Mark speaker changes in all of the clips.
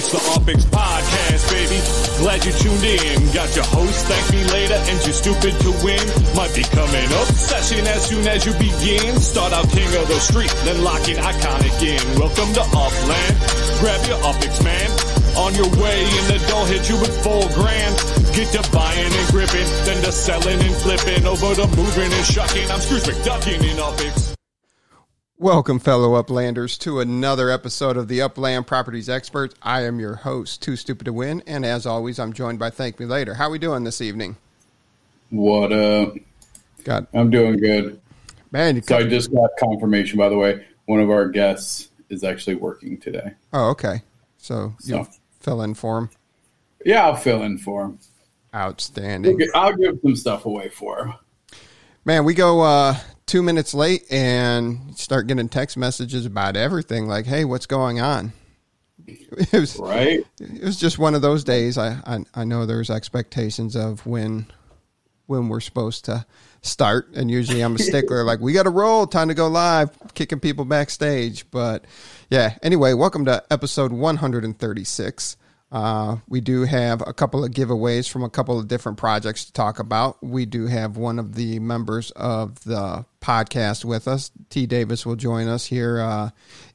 Speaker 1: It's the UPX Podcast, baby. Glad you tuned in. Got your host, thank me later, and you're stupid to win. Might be coming obsession as soon as you begin. Start out king of the street, then locking iconic in. Welcome to Upland. Grab your UPX, man. On your way, and the door hit you with four grand. Get to buying and gripping, then to selling and flipping. Over to moving and shucking. I'm Scrooge McDuckin in UPX.
Speaker 2: Welcome, fellow Uplanders, to another episode of the Upland Properties Experts. I am your host, Too Stupid to Win, and as always, I'm joined by Thank Me Later. How are we doing this evening?
Speaker 3: What up?
Speaker 2: God,
Speaker 3: I'm doing good.
Speaker 2: man, you
Speaker 3: So I just got confirmation, by the way. One of our guests is actually working today.
Speaker 2: oh, okay. So you fill in for him.
Speaker 3: Yeah, I'll fill in for him.
Speaker 2: Outstanding,
Speaker 3: I'll give some stuff away for him.
Speaker 2: man. We go uh, two minutes late and start getting text messages about everything. Like, hey, what's going on? It was
Speaker 3: Right?
Speaker 2: it was just one of those days. I, I I know there's expectations of when when we're supposed to start, and usually I'm a stickler. like we got to roll, time to go live, kicking people backstage. But yeah, anyway, welcome to episode 136. Uh, we do have a couple of giveaways from a couple of different projects to talk about. We do have one of the members of the podcast with us. T. Davis will join us here uh,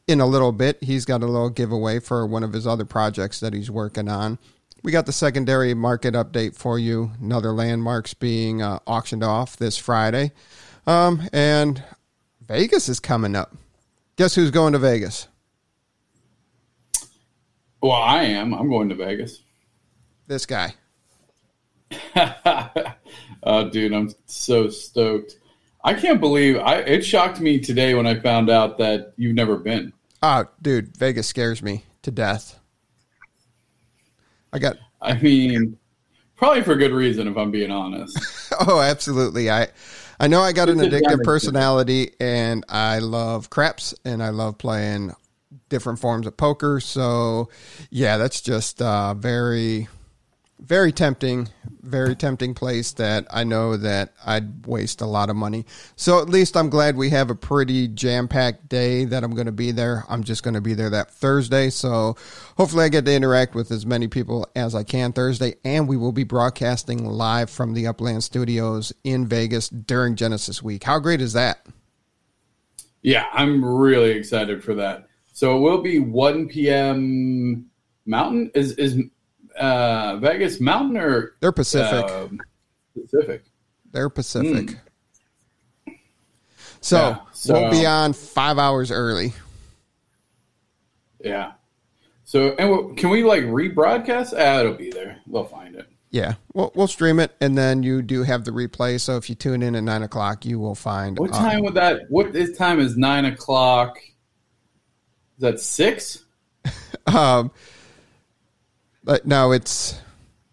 Speaker 2: in a little bit. He's got a little giveaway for one of his other projects that he's working on. We got the secondary market update for you. Another landmarks being uh, auctioned off this Friday. Um, and Vegas is coming up. Guess who's going to Vegas?
Speaker 3: Well, I am. I'm going to Vegas.
Speaker 2: This guy.
Speaker 3: oh, dude, I'm so stoked. I can't believe I. It shocked me today when I found out that you've never been.
Speaker 2: Oh, dude, Vegas scares me to death. I got
Speaker 3: I mean, probably for good reason, if I'm being honest.
Speaker 2: Oh, absolutely. I I know I got an addictive personality and I love craps and I love playing different forms of poker. So, yeah, that's just uh very very tempting, very tempting place that I know that I'd waste a lot of money. So at least I'm glad we have a pretty jam-packed day that I'm going to be there. I'm just going to be there that Thursday. So hopefully I get to interact with as many people as I can Thursday and we will be broadcasting live from the Upland Studios in Vegas during Genesis week. How great is that?
Speaker 3: Yeah, I'm really excited for that. So it will be 1 p.m. Mountain. Is is uh, Vegas Mountain or
Speaker 2: They're Pacific.
Speaker 3: um, Pacific?
Speaker 2: They're Pacific. So,
Speaker 3: Yeah, so-
Speaker 2: we'll be on 5 hours early.
Speaker 3: Yeah. So and we- can we like rebroadcast? Ah, it'll be there. They'll find it.
Speaker 2: Yeah, we'll, we'll stream it, and then you do have the replay. So if you tune in at nine o'clock, you will find.
Speaker 3: What
Speaker 2: uh,
Speaker 3: time would that? What this time is nine o'clock? Is that six?
Speaker 2: um, but no, it's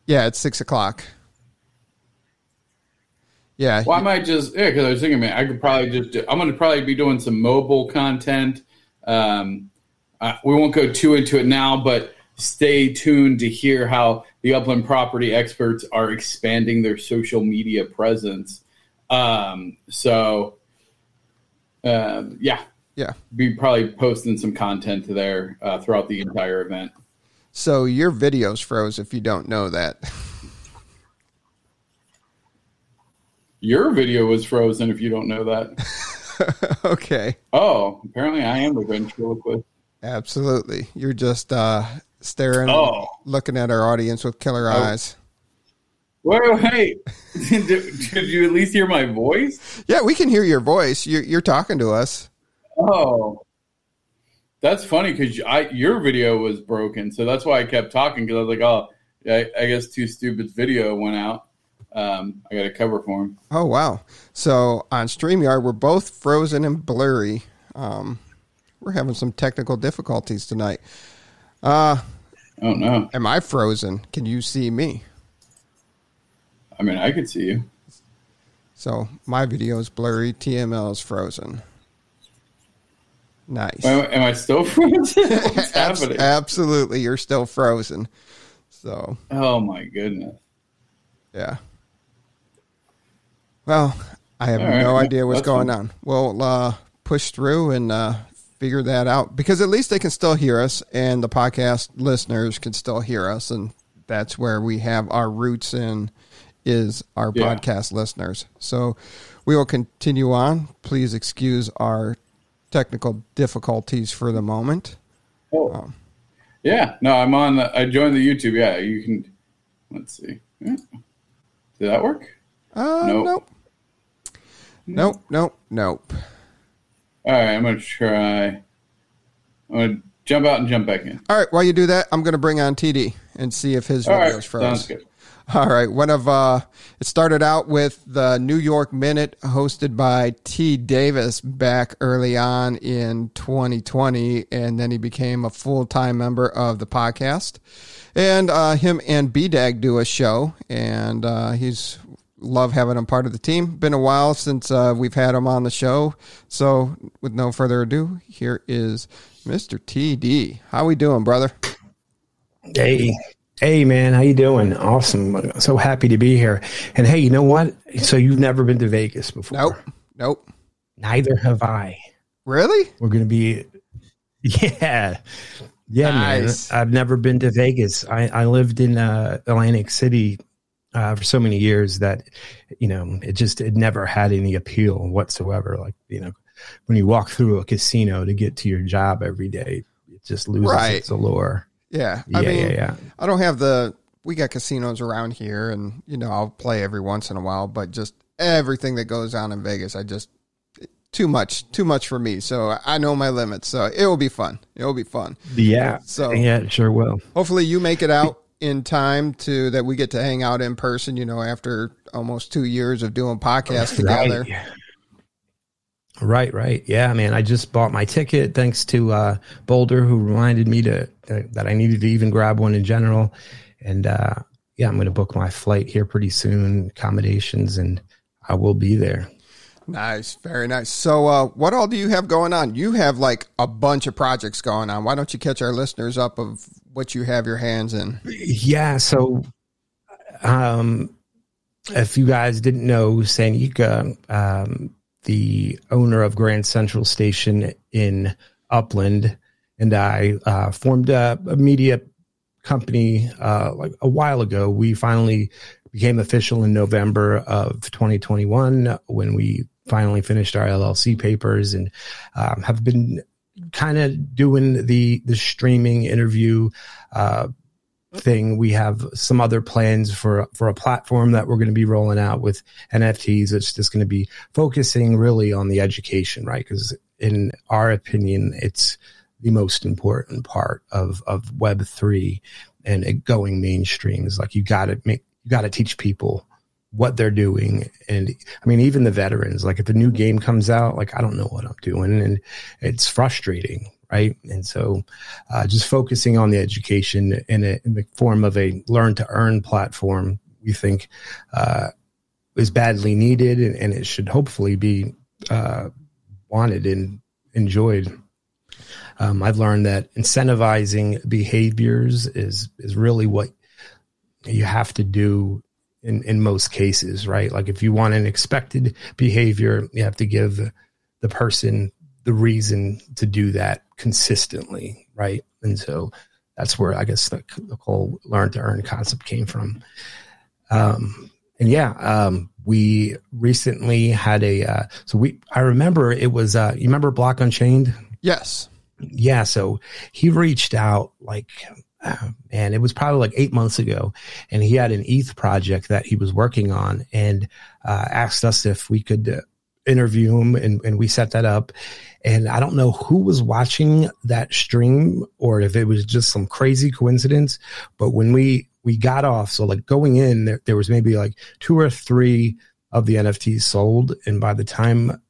Speaker 2: yeah, it's six o'clock. Yeah,
Speaker 3: Well, I might just yeah, because I was thinking, man, I could probably just. Do, I'm going to probably be doing some mobile content. Um, uh, we won't go too into it now, but stay tuned to hear how the upland property experts are expanding their social media presence. Um, so, um, yeah,
Speaker 2: yeah.
Speaker 3: be probably posting some content to there uh, throughout the entire event.
Speaker 2: So your videos froze if you don't know that.
Speaker 3: Your video was frozen. If you don't know that,
Speaker 2: okay,
Speaker 3: oh, apparently I am a ventriloquist.
Speaker 2: absolutely. You're just uh, staring,
Speaker 3: Oh.
Speaker 2: looking at our audience with killer eyes.
Speaker 3: Well, hey, did, did you at least hear my voice?
Speaker 2: Yeah, we can hear your voice. You're, you're talking to us.
Speaker 3: Oh, that's funny because I your video was broken, so that's why I kept talking because I was like, oh, I, I guess Too Stupid's video went out. Um, I got a cover for him.
Speaker 2: Oh wow! So on Streamyard, we're both frozen and blurry. Um, we're having some technical difficulties tonight. Uh,
Speaker 3: Oh no!
Speaker 2: am I frozen? Can you see me?
Speaker 3: I mean, I could see you.
Speaker 2: So my video is blurry. TML is frozen. Nice.
Speaker 3: Am, am I still frozen? What's happening?
Speaker 2: absolutely, you're still frozen. So
Speaker 3: oh my goodness!
Speaker 2: yeah. Well, I have
Speaker 3: right.
Speaker 2: no idea what's
Speaker 3: That's
Speaker 2: going
Speaker 3: fine.
Speaker 2: on. We'll uh, push through and uh, figure that out because at least they can still hear us and the podcast listeners can still hear us and that's where we have our roots in is our
Speaker 3: Yeah.
Speaker 2: podcast listeners. So we will continue on. Please excuse our technical difficulties for the moment.
Speaker 3: Oh. yeah. No, I'm on. The, I joined the YouTube. Yeah, you can. Let's see. Yeah. Did that work?
Speaker 2: Uh,
Speaker 3: Nope.
Speaker 2: nope. Nope, nope, nope.
Speaker 3: All right. I'm gonna try. I'm gonna jump out and jump back in.
Speaker 2: All right, while you do that, I'm going to bring on TD and see if his
Speaker 3: All
Speaker 2: videos
Speaker 3: right.
Speaker 2: froze.
Speaker 3: Sounds good.
Speaker 2: All right. One of uh it started out with the New York Minute hosted by T Davis back early on in 2020 and then he became a full-time member of the podcast. And uh him and B Dag do a show and uh he's love having him part of the team. Been a while since uh, we've had him on the show. So with no further ado, here is Mr. TD. How we doing, brother?
Speaker 4: Hey, hey, man, how you doing? Awesome. So happy to be here. And hey, you know what? So you've never been to Vegas before?
Speaker 2: Nope. Nope.
Speaker 4: Neither have I.
Speaker 2: Really?
Speaker 4: We're gonna be, yeah, yeah,
Speaker 2: Nice.
Speaker 4: man. I've never been to Vegas. I I lived in uh, Atlantic City. Uh, for so many years that you know it just it never had any appeal whatsoever like you know when you walk through a casino to get to your job every day it just loses
Speaker 2: Right.
Speaker 4: its allure
Speaker 2: Yeah.
Speaker 4: yeah
Speaker 2: I mean,
Speaker 4: yeah yeah
Speaker 2: I don't have the. We got casinos around here, and you know I'll play every once in a while, but just everything that goes on in Vegas, I just too much, too much for me. So I know my limits. So it will be fun. It will be fun.
Speaker 4: Yeah.
Speaker 2: So-
Speaker 4: yeah, it sure will.
Speaker 2: Hopefully, you make it out in time to that we get to hang out in person. You know, after almost two years of doing podcasts together.
Speaker 4: Right. Right. Yeah, man. I just bought my ticket thanks to uh, Boulder, who reminded me to uh, that I needed to even grab one in general. And uh, yeah, I'm going to book my flight here pretty soon, accommodations, and I will be there.
Speaker 2: Nice, very nice. So, uh, what all do you have going on? You have like a bunch of projects going on. Why don't you catch our listeners up of what you have your hands in?
Speaker 4: Yeah. So, um, if you guys didn't know, Sanika, um, the owner of Grand Central Station in Upland, and I uh, formed a, a media company uh, like a while ago. We finally became official in November of 2021 when we finally finished our LLC papers and um, have been kind of doing the the streaming interview uh, thing. We have some other plans for for a platform that we're going to be rolling out with NFTs. It's just going to be focusing really on the education, right? Because in our opinion, it's the most important part of of Web three and it going mainstream. Is like you got to make you got to teach people what they're doing and i mean even the veterans like if a new game comes out like i don't know what i'm doing and it's frustrating right and so uh, just focusing on the education in, a, in the form of a learn to earn platform we think uh, is badly needed and, and it should hopefully be uh, wanted and enjoyed um, i've learned that incentivizing behaviors is is really what you have to do in, in most cases, right? Like if you want an expected behavior, you have to give the person the reason to do that consistently, right? And so that's where I guess the, the whole learn to earn concept came from. Um, and yeah, um, we recently had a, uh, so we, I remember it was, uh, you remember Block Unchained?
Speaker 2: Yes.
Speaker 4: yeah so he reached out like uh, man it was probably like eight months ago and he had an eth project that he was working on and uh, asked us if we could uh, interview him and, and we set that up. And i don't know who was watching that stream or if it was just some crazy coincidence but when we we got off so like going in there, there was maybe like two or three of the nfts sold. And by the time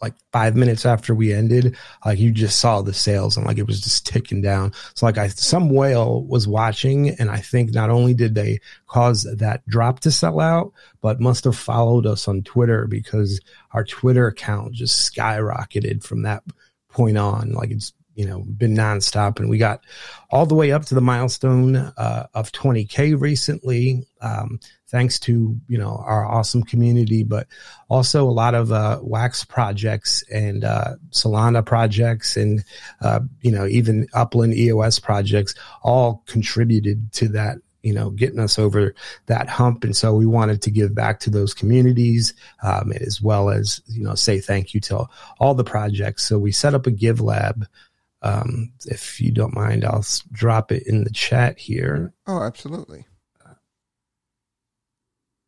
Speaker 4: like five minutes after we ended, like you just saw the sales and like it was just ticking down. So like I, some whale was watching and I think not only did they cause that drop to sell out, but must have followed us on Twitter because our Twitter account just skyrocketed from that point on. Like it's, you know, been nonstop and we got all the way up to the milestone uh, of 20k recently. Um, thanks to you know our awesome community, but also a lot of uh, wax projects and uh, Solana projects, and uh, you know even Upland EOS projects all contributed to that. You know, getting us over that hump, and so we wanted to give back to those communities um, as well as you know say thank you to all the projects. So we set up a Give Lab. Um, if you don't mind, I'll drop it in the chat here.
Speaker 2: Oh, absolutely.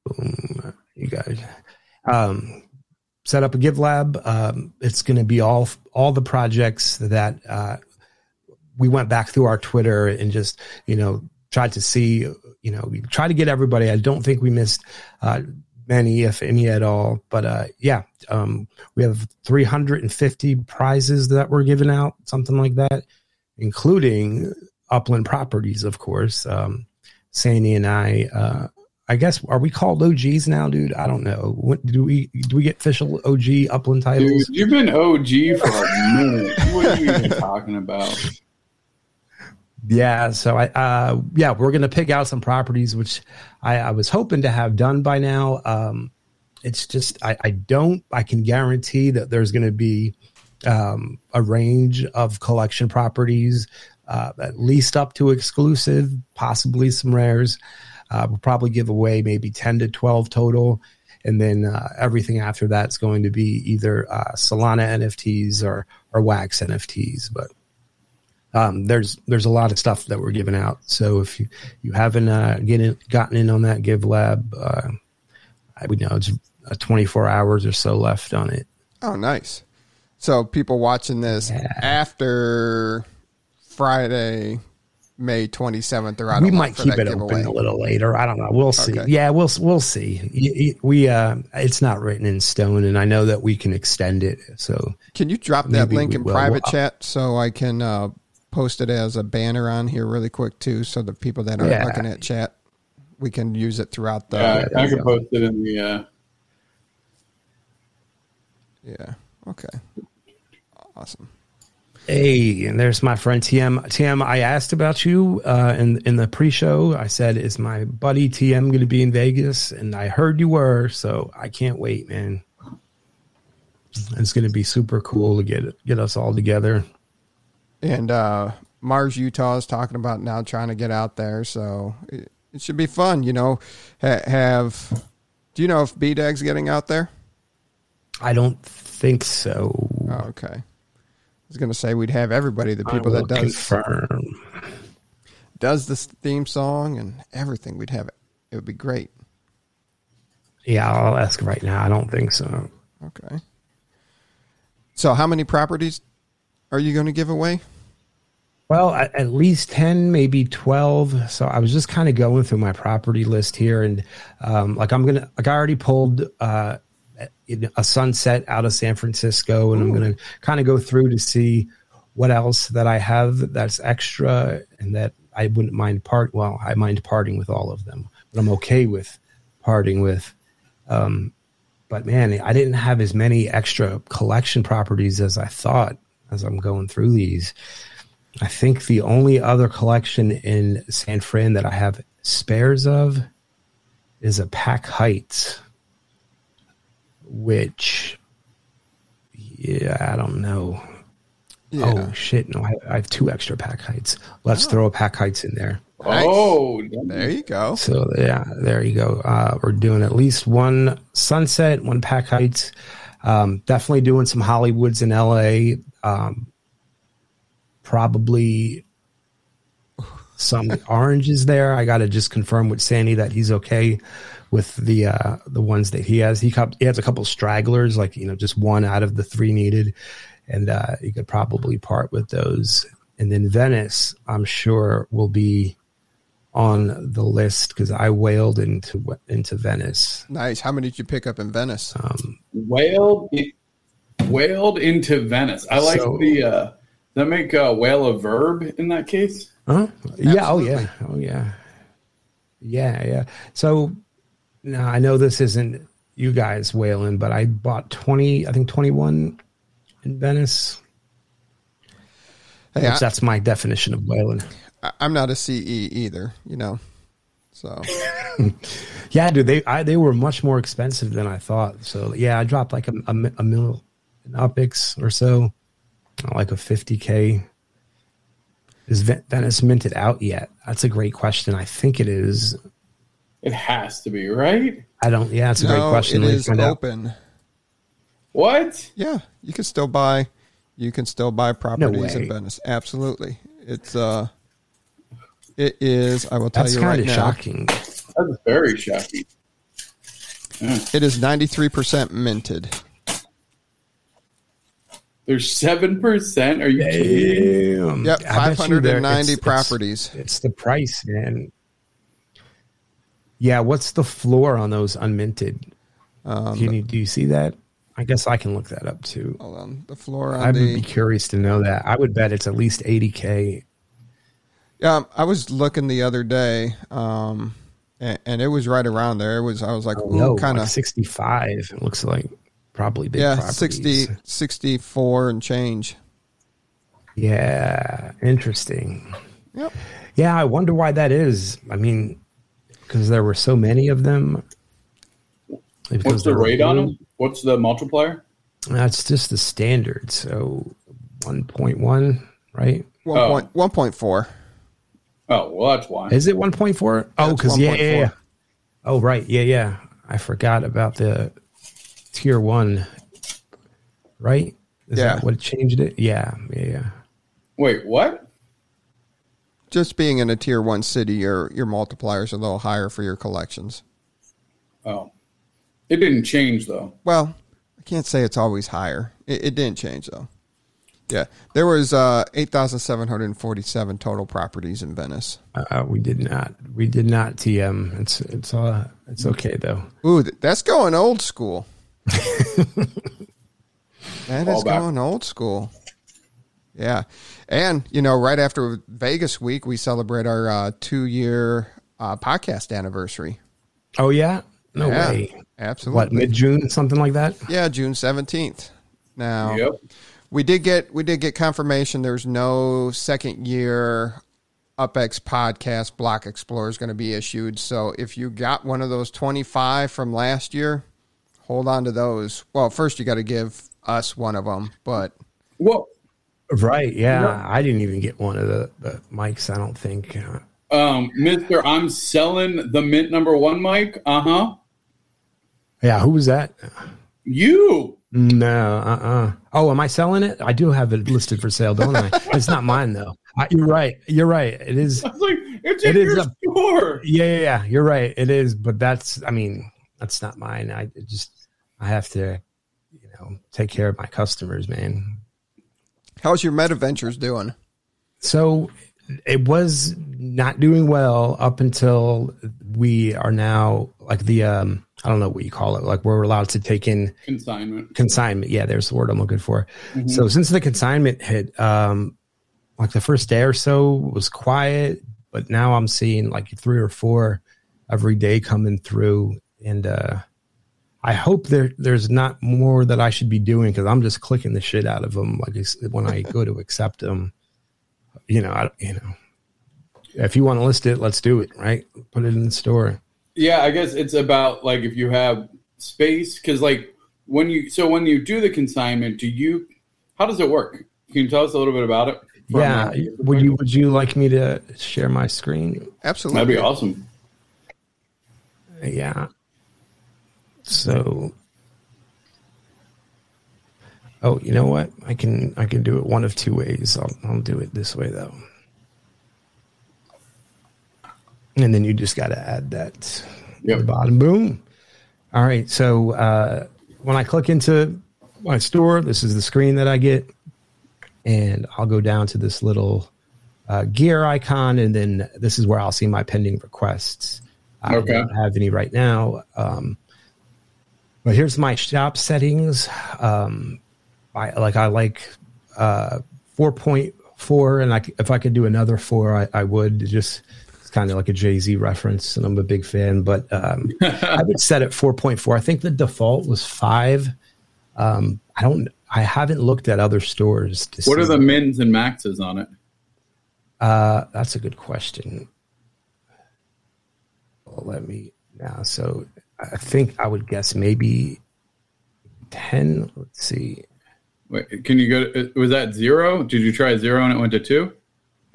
Speaker 4: Boom. You guys um, set up a Give Lab. Um, it's going to be all all the projects that uh, we went back through our Twitter and just you know tried to see. You know, we try to get everybody. I don't think we missed uh, many, if any at all. But uh, yeah, um, we have 350 prizes that were given out, something like that, including Upland Properties, of course. Um, Sandy and I uh, I guess are we called OGs now, dude? I don't know. What, do we do we get official OG Upland titles?
Speaker 3: Dude, you've been OG for a minute. what are you even talking about?
Speaker 4: Yeah, so I uh yeah, we're gonna pick out some properties which I, I was hoping to have done by now. Um it's just I, I don't I can guarantee that there's gonna be um a range of collection properties, uh at least up to exclusive, possibly some rares. Uh, we'll probably give away maybe 10 to 12 total. And then uh, everything after that's going to be either uh, Solana NFTs or, or Wax NFTs. But um, there's there's a lot of stuff that we're giving out. So if you, you haven't uh, getting, gotten in on that Give Lab, uh, I would know it's 24 hours or so left on it.
Speaker 2: Oh, nice. So people watching this yeah. after Friday, May 27th or I
Speaker 4: we might keep it giveaway. open a little later. I don't know. We'll see. Okay. Yeah, we'll we'll see. We uh, it's not written in stone, and I know that we can extend it. So
Speaker 2: can you drop that link in will. private we'll, chat so I can uh, post it as a banner on here really quick too, so the people that aren't yeah. looking at chat we can use it throughout the.
Speaker 3: Yeah, I can post it in the. Uh...
Speaker 2: Yeah. Okay. Awesome.
Speaker 4: Hey, and there's my friend TM. TM, I asked about you uh, in in the pre-show. I said, "Is my buddy TM going to be in Vegas?" And I heard you were, so I can't wait, man. It's going to be super cool to get get us all together.
Speaker 2: And uh, Mars, Utah is talking about now trying to get out there, so it, it should be fun. You know, ha- have do you know if B Dag's getting out there?
Speaker 4: I don't think so.
Speaker 2: Oh, okay was going to say we'd have everybody, the people that does confirm. does this theme song and everything. We'd have it. It would be great.
Speaker 4: Yeah, I'll ask right now. I don't think so.
Speaker 2: Okay. So, how many properties are you going to give away?
Speaker 4: Well, at, at least 10, maybe 12. So I was just kind of going through my property list here. And um, like, I'm going to, like, I already pulled uh, a sunset out of San Francisco, and Ooh. I'm going to kind of go through to see what else that I have that's extra and that I wouldn't mind part. Well, I mind parting with all of them, but I'm okay with parting with. Um, but man, I didn't have as many extra collection properties as I thought as I'm going through these. I think the only other collection in San Fran that I have spares of is a Pac Heights which yeah, I don't know. Yeah. Oh shit! No, I, I, have two extra Pac Heights. Let's oh. throw a Pac Heights in there.
Speaker 3: Nice. Oh,
Speaker 2: there you go.
Speaker 4: So yeah, there you go. Uh, we're doing at least one sunset, one Pac Heights. Um, definitely doing some Hollywoods in LA. Um, probably some oranges there. I got to just confirm with Sandy that he's okay with the uh, the ones that he has. He, he has a couple stragglers, like you know, just one out of the three needed, and uh, you could probably part with those. And then Venice, I'm sure, will be on the list because I whaled into into Venice.
Speaker 2: Nice. How many did you pick up in Venice? Um,
Speaker 3: whaled, whaled into Venice. I like so, the. Uh, that make uh, whale a verb in that case?
Speaker 4: Huh? Yeah. Oh yeah. Oh yeah. Yeah. Yeah. So now I know this isn't you guys whaling, but I bought twenty, I think twenty one in Venice. Hey, I, that's my definition of whaling.
Speaker 2: I'm not a CE either, you know. So
Speaker 4: yeah, dude, they I, they were much more expensive than I thought. So yeah, I dropped like a, a, a mil in UPX or so, like a fifty k. Is Venice minted out yet? That's a great question. I think it is.
Speaker 3: It has to be right.
Speaker 4: I don't. Yeah, it's a no, great question.
Speaker 2: It is open. Out.
Speaker 3: What?
Speaker 2: Yeah, you can still buy. You can still buy properties no in Venice. Absolutely, it's uh, it is. I will tell
Speaker 4: That's
Speaker 2: you right
Speaker 4: now. Shocking.
Speaker 3: That's very shocking.
Speaker 2: Yeah. It is ninety three percent minted.
Speaker 3: There's seven percent. Are you Damn. kidding?
Speaker 2: Yep, five hundred and ninety properties.
Speaker 4: It's, it's, the price, man. Yeah, what's the floor on those unminted? Um, Can you do you see that? I guess I can look that up too.
Speaker 2: Hold on, the floor. On
Speaker 4: I would
Speaker 2: the,
Speaker 4: be curious to know that. I would bet it's at least eighty k.
Speaker 2: Yeah, I was looking the other day, um, and, and, it was right around there. It was. I was like, oh, no, kind of
Speaker 4: like sixty five. It looks like probably big.
Speaker 2: Yeah, 60, 64 and change.
Speaker 4: Yeah, interesting.
Speaker 2: Yep.
Speaker 4: Yeah, I wonder why that is. I mean, because there were so many of them.
Speaker 3: What's the rate on them? What's the multiplier?
Speaker 4: That's just the standard. So 1.1, right?
Speaker 2: 1. Oh. 1.4.
Speaker 3: Oh, well, that's why.
Speaker 4: Is it 1.4? Oh, because, yeah, yeah, yeah. Oh, right. Yeah, yeah. I forgot about the tier one, right? Is yeah. that what changed it? Yeah, yeah, yeah.
Speaker 3: Wait, what?
Speaker 2: Just being in a tier one city, your your multipliers are a little higher for your collections.
Speaker 3: Oh, it didn't change though.
Speaker 2: Well, I can't say it's always higher. It, it didn't change though. Yeah, there was uh, eight thousand seven hundred forty-seven total properties in Venice.
Speaker 4: Uh, we did not. We did not TM. It's it's uh, it's okay though.
Speaker 2: Ooh, that's going old school. that is going old school. Yeah. And, you know, right after Vegas week, we celebrate our uh, two year uh, podcast anniversary.
Speaker 4: Oh, yeah? No
Speaker 2: yeah,
Speaker 4: way.
Speaker 2: Absolutely.
Speaker 4: What, mid June, something like that?
Speaker 2: Yeah, June 17th. Now, yep. we did get we did get confirmation there's no second year UpX podcast Block Explorer is going to be issued. So if you got one of those 25 from last year, hold on to those. Well, first you got to give us one of them, but
Speaker 3: well,
Speaker 4: right, yeah, I didn't even get one of the, the mics. I don't think.
Speaker 3: Um, Mister, I'm selling the Mint number one mic. Uh huh.
Speaker 4: Yeah, who was that?
Speaker 3: You.
Speaker 4: No, uh, uh-uh. uh Oh, am I selling it? I do have it listed for sale, don't I? it's not mine though. I, you're right. You're right. It is.
Speaker 3: I was like, it's in it your store.
Speaker 4: Yeah, yeah, yeah. You're right. It is, but that's. I mean, that's not mine. I just I have to, you know, take care of my customers, man.
Speaker 2: How's your meta ventures doing?
Speaker 4: So it was not doing well up until we are now like the um I don't know what you call it. Like we're allowed to take in
Speaker 3: consignment.
Speaker 4: Consignment. Yeah, there's the word I'm looking for. Mm-hmm. So since the consignment hit, um, like the first day or so was quiet, but now I'm seeing like three or four every day coming through, and uh, I hope there there's not more that I should be doing because I'm just clicking the shit out of them. Like when I go to accept them, you know, I, you know, if you want to list it, let's do it. Right, put it in the store.
Speaker 3: Yeah, I guess it's about like if you have space because like when you so when you do the consignment, do you how does it work? Can you tell us a little bit about it?
Speaker 4: Yeah, would you would you like me to share my screen?
Speaker 2: Absolutely,
Speaker 3: that'd be awesome.
Speaker 4: Yeah. So, oh, you know what? I can I can do it one of two ways. I'll I'll do it this way though, and then you just got to add that yep. the bottom. Boom. All right. So uh, when I click into my store, this is the screen that I get, and I'll go down to this little uh, gear icon, and then this is where I'll see my pending requests. I okay. don't have any right now. Um, but here's my shop settings. Um, I like I like uh, 4.4, and I, if I could do another four, I, I would. Just it's kind of like a Jay Z reference, and I'm a big fan. But um, I would set it 4.4. I think the default was five. Um, I don't. I haven't looked at other stores.
Speaker 3: what are the mins and maxes on it?
Speaker 4: Uh, that's a good question. let me now. So I think I would guess maybe ten. Let's see.
Speaker 3: Wait, can you go? To, was that zero? Did you try zero and it went to two?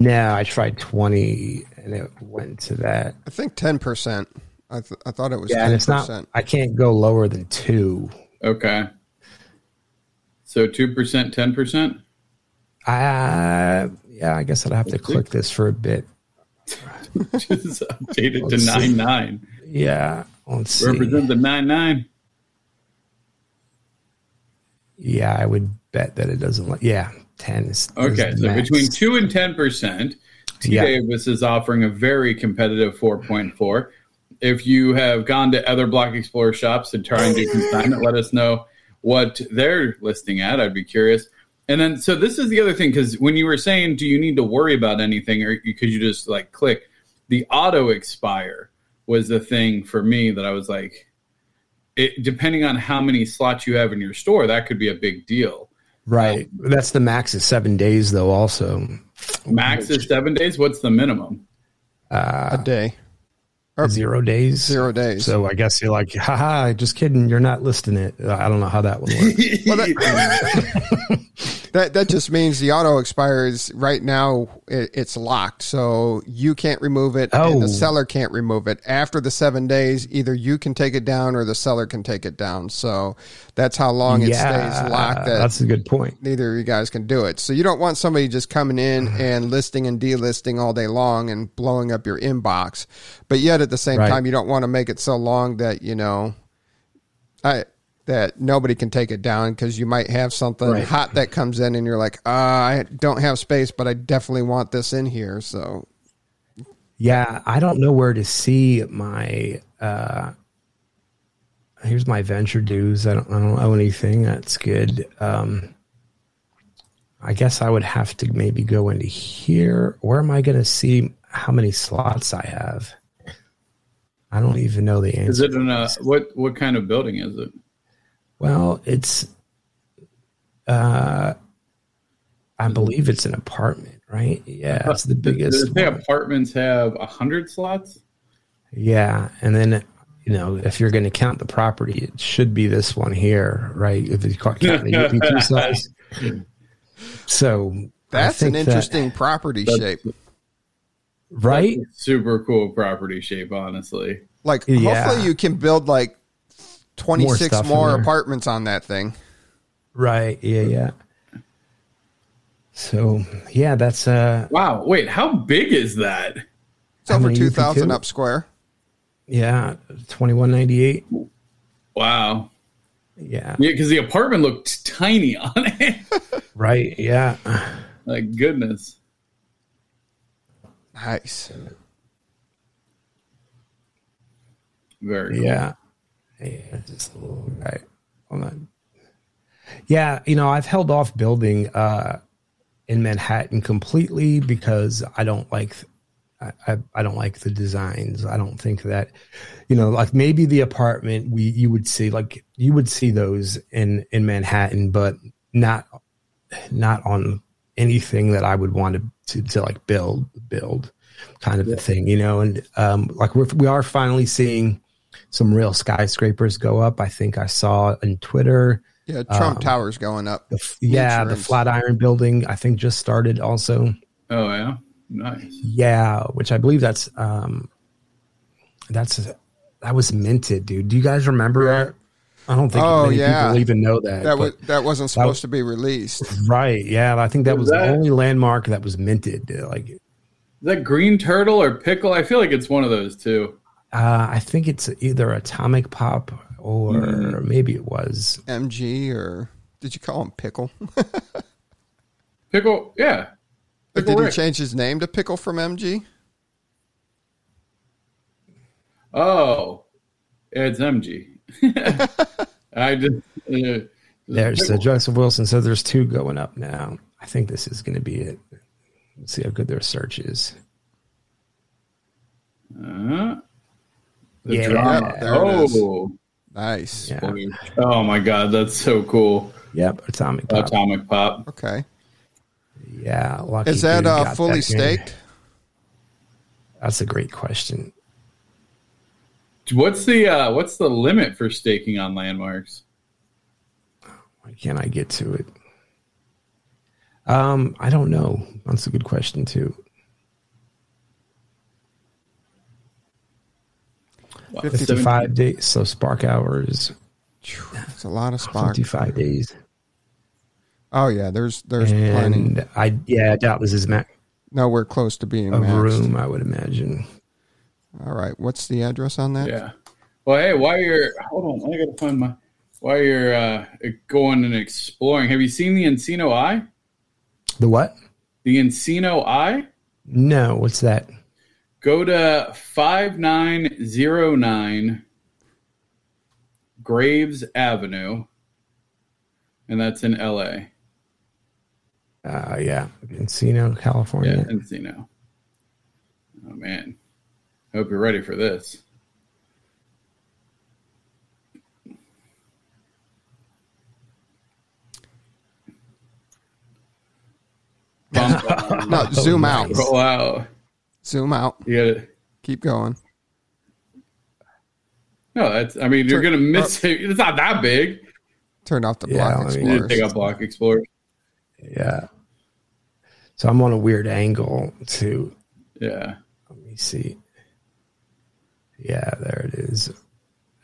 Speaker 4: No, I tried twenty and it went to that.
Speaker 2: I think ten percent. I th- I thought it was
Speaker 4: Yeah,
Speaker 2: ten
Speaker 4: and it's not.
Speaker 2: percent.
Speaker 4: I can't go lower than two.
Speaker 3: Okay. So two percent, ten percent.
Speaker 4: Uh, yeah, I guess I'd have to click this for a bit.
Speaker 3: Just updated
Speaker 4: Let's
Speaker 3: to
Speaker 4: see.
Speaker 3: nine nine.
Speaker 4: Yeah, let's see.
Speaker 3: Represent the nine nine.
Speaker 4: Yeah, I would bet that it doesn't. Like, yeah, ten is is
Speaker 3: Okay,
Speaker 4: the
Speaker 3: so
Speaker 4: max.
Speaker 3: between two and ten percent, T
Speaker 4: Yeah.
Speaker 3: Davis is offering a very competitive four point four. If you have gone to other Block Explorer shops and try and do consignment, let us know what they're listing at. I'd be curious. And then, so this is the other thing because when you were saying, do you need to worry about anything, or could you just like click? The auto expire was the thing for me that I was like, it, depending on how many slots you have in your store, that could be a big deal.
Speaker 4: right. That's the max is seven days, though. Also,
Speaker 3: Max is seven days. What's the minimum?
Speaker 2: a uh, day, Or-
Speaker 4: zero days.
Speaker 2: zero days.
Speaker 4: So I guess you're like, haha, just kidding. You're not listing it. I don't know how that would work.
Speaker 2: Well, that, that that just means the auto expires right now. It, it's locked, so you can't remove it, and
Speaker 4: Oh.
Speaker 2: the seller can't remove it. After the seven days, either you can take it down or the seller can take it down. So that's how long it stays locked. That
Speaker 4: that's a good point.
Speaker 2: neither of you guys can do it. So you don't want somebody just coming in
Speaker 4: Mm-hmm.
Speaker 2: and listing and delisting all day long and blowing up your inbox. But yet at the same
Speaker 4: Right.
Speaker 2: time, you don't want to make it so long that you know, I that nobody can take it down because you might have something
Speaker 4: Right.
Speaker 2: hot that comes in and you're like, uh, I don't have space, but I definitely want this in here. So
Speaker 4: Yeah, I don't know where to see my. uh Here's my venture dues. I don't. I don't owe anything. That's good. Um I guess I would have to maybe go into here. Where am I going to see how many slots I have? I don't even know the answer.
Speaker 3: Is it in a what? What kind of building is it?
Speaker 4: Well, it's. uh I believe it's an apartment, right? Yeah, it's the biggest.
Speaker 3: Does the
Speaker 4: one.
Speaker 3: apartments have a hundred slots?
Speaker 4: Yeah, and then you know if you're going to count the property, it should be this one here, right? If you count the UP2 size. So
Speaker 2: that's an
Speaker 4: think that-
Speaker 2: interesting property shape.
Speaker 4: right?
Speaker 3: Super cool property shape, honestly.
Speaker 2: Like
Speaker 4: Yeah.
Speaker 2: hopefully you can build like twenty
Speaker 4: More
Speaker 2: more, apartments on that thing.
Speaker 4: Right? Yeah, yeah. So yeah, that's uh,
Speaker 3: Wow. Wait, how big is that?
Speaker 2: It's over
Speaker 4: many
Speaker 2: two thousand
Speaker 4: UP2?
Speaker 2: square.
Speaker 4: yeah, twenty one ninety eight.
Speaker 3: Wow.
Speaker 4: Yeah,
Speaker 3: Yeah, because the apartment looked tiny on it.
Speaker 4: right. Yeah,
Speaker 3: like goodness.
Speaker 2: Nice.
Speaker 3: Very cool.
Speaker 4: yeah, yeah. Just a little right. Hold on. Yeah, you know, I've held off building uh, in Manhattan completely because I don't like I, I, I don't like the designs. I don't think that you know, like maybe the apartment we you would see like you would see those in in Manhattan, but not not on anything that I would want to to, to like build build kind of a thing, you know. And um, like we're, we are finally seeing some real skyscrapers go up. I think I saw on Twitter.
Speaker 2: Yeah, Trump
Speaker 4: Um,
Speaker 2: Tower's going up.
Speaker 4: The, yeah, the Flatiron building I think just started also.
Speaker 3: Oh yeah. Nice.
Speaker 4: Yeah, which I believe that's um that's that was minted, dude. Do you guys remember that? I don't think
Speaker 2: Oh,
Speaker 4: many
Speaker 2: yeah.
Speaker 4: people even know that.
Speaker 2: That was that wasn't supposed to be released.
Speaker 4: right. Yeah, I think that was,
Speaker 3: Was that-
Speaker 4: the only landmark that was minted. Like
Speaker 3: Is that green turtle or pickle? I feel like it's one of those two.
Speaker 4: Uh I think it's either Atomic Pop or
Speaker 2: Mm-hmm.
Speaker 4: maybe it was
Speaker 2: MG or did you call him Pickle?
Speaker 3: Pickle, yeah.
Speaker 2: Or
Speaker 3: Pickle
Speaker 2: did he change his name to Pickle from MG?
Speaker 3: Oh, it's MG. I just uh,
Speaker 4: there's uh,
Speaker 3: Pickle.
Speaker 4: Joseph Wilson said there's two going up now. I think this is gonna be it. Let's see how good their search is.
Speaker 3: Uh, the
Speaker 4: Yeah.
Speaker 3: drama.
Speaker 2: Yep, there
Speaker 3: oh,
Speaker 2: Nice.
Speaker 4: Yeah.
Speaker 3: oh my God, that's so cool.
Speaker 4: Yep, Atomic Pop.
Speaker 3: Atomic Pop.
Speaker 2: Okay.
Speaker 4: Yeah, lucky
Speaker 2: Is that uh, fully
Speaker 4: that
Speaker 2: staked?
Speaker 4: That's a great question.
Speaker 3: What's the uh, what's the limit for staking on landmarks?
Speaker 4: Why can't I get to it? Um, I don't know. That's a good question too. 55 days. So spark hours,
Speaker 2: It's a lot of spark.
Speaker 4: 55 days.
Speaker 2: Oh yeah, there's there's plenty.
Speaker 4: And I, yeah, I doubt this is ma-
Speaker 2: Nowhere close to being
Speaker 4: a
Speaker 2: maxed.
Speaker 4: room, I would imagine.
Speaker 2: All right, what's the address on that?
Speaker 3: Yeah. Well, hey, while you're hold on, I gotta find my while you're uh, going and exploring. Have you seen the Encino Eye?
Speaker 4: The what?
Speaker 3: The Encino Eye.
Speaker 4: No, what's that?
Speaker 3: Go to five nine zero nine Graves Avenue, and that's in L.A.
Speaker 4: Uh, yeah, Encino, California.
Speaker 3: Yeah,
Speaker 4: California.
Speaker 3: Encino. Oh man, hope you're ready for this. Bump.
Speaker 2: No, zoom out.
Speaker 4: nice.
Speaker 3: Roll out.
Speaker 2: Zoom out.
Speaker 3: You get it.
Speaker 2: Keep going.
Speaker 3: No, that's. I mean, you're
Speaker 2: Turn-
Speaker 3: gonna miss uh, it. It's not that big.
Speaker 2: Turn off the
Speaker 4: Yeah,
Speaker 2: block
Speaker 4: I mean-
Speaker 3: You need to
Speaker 2: explorers.
Speaker 3: take out Block Explorer.
Speaker 4: Yeah. So I'm on a weird angle too.
Speaker 3: Yeah.
Speaker 4: Let me see. Yeah, there it is.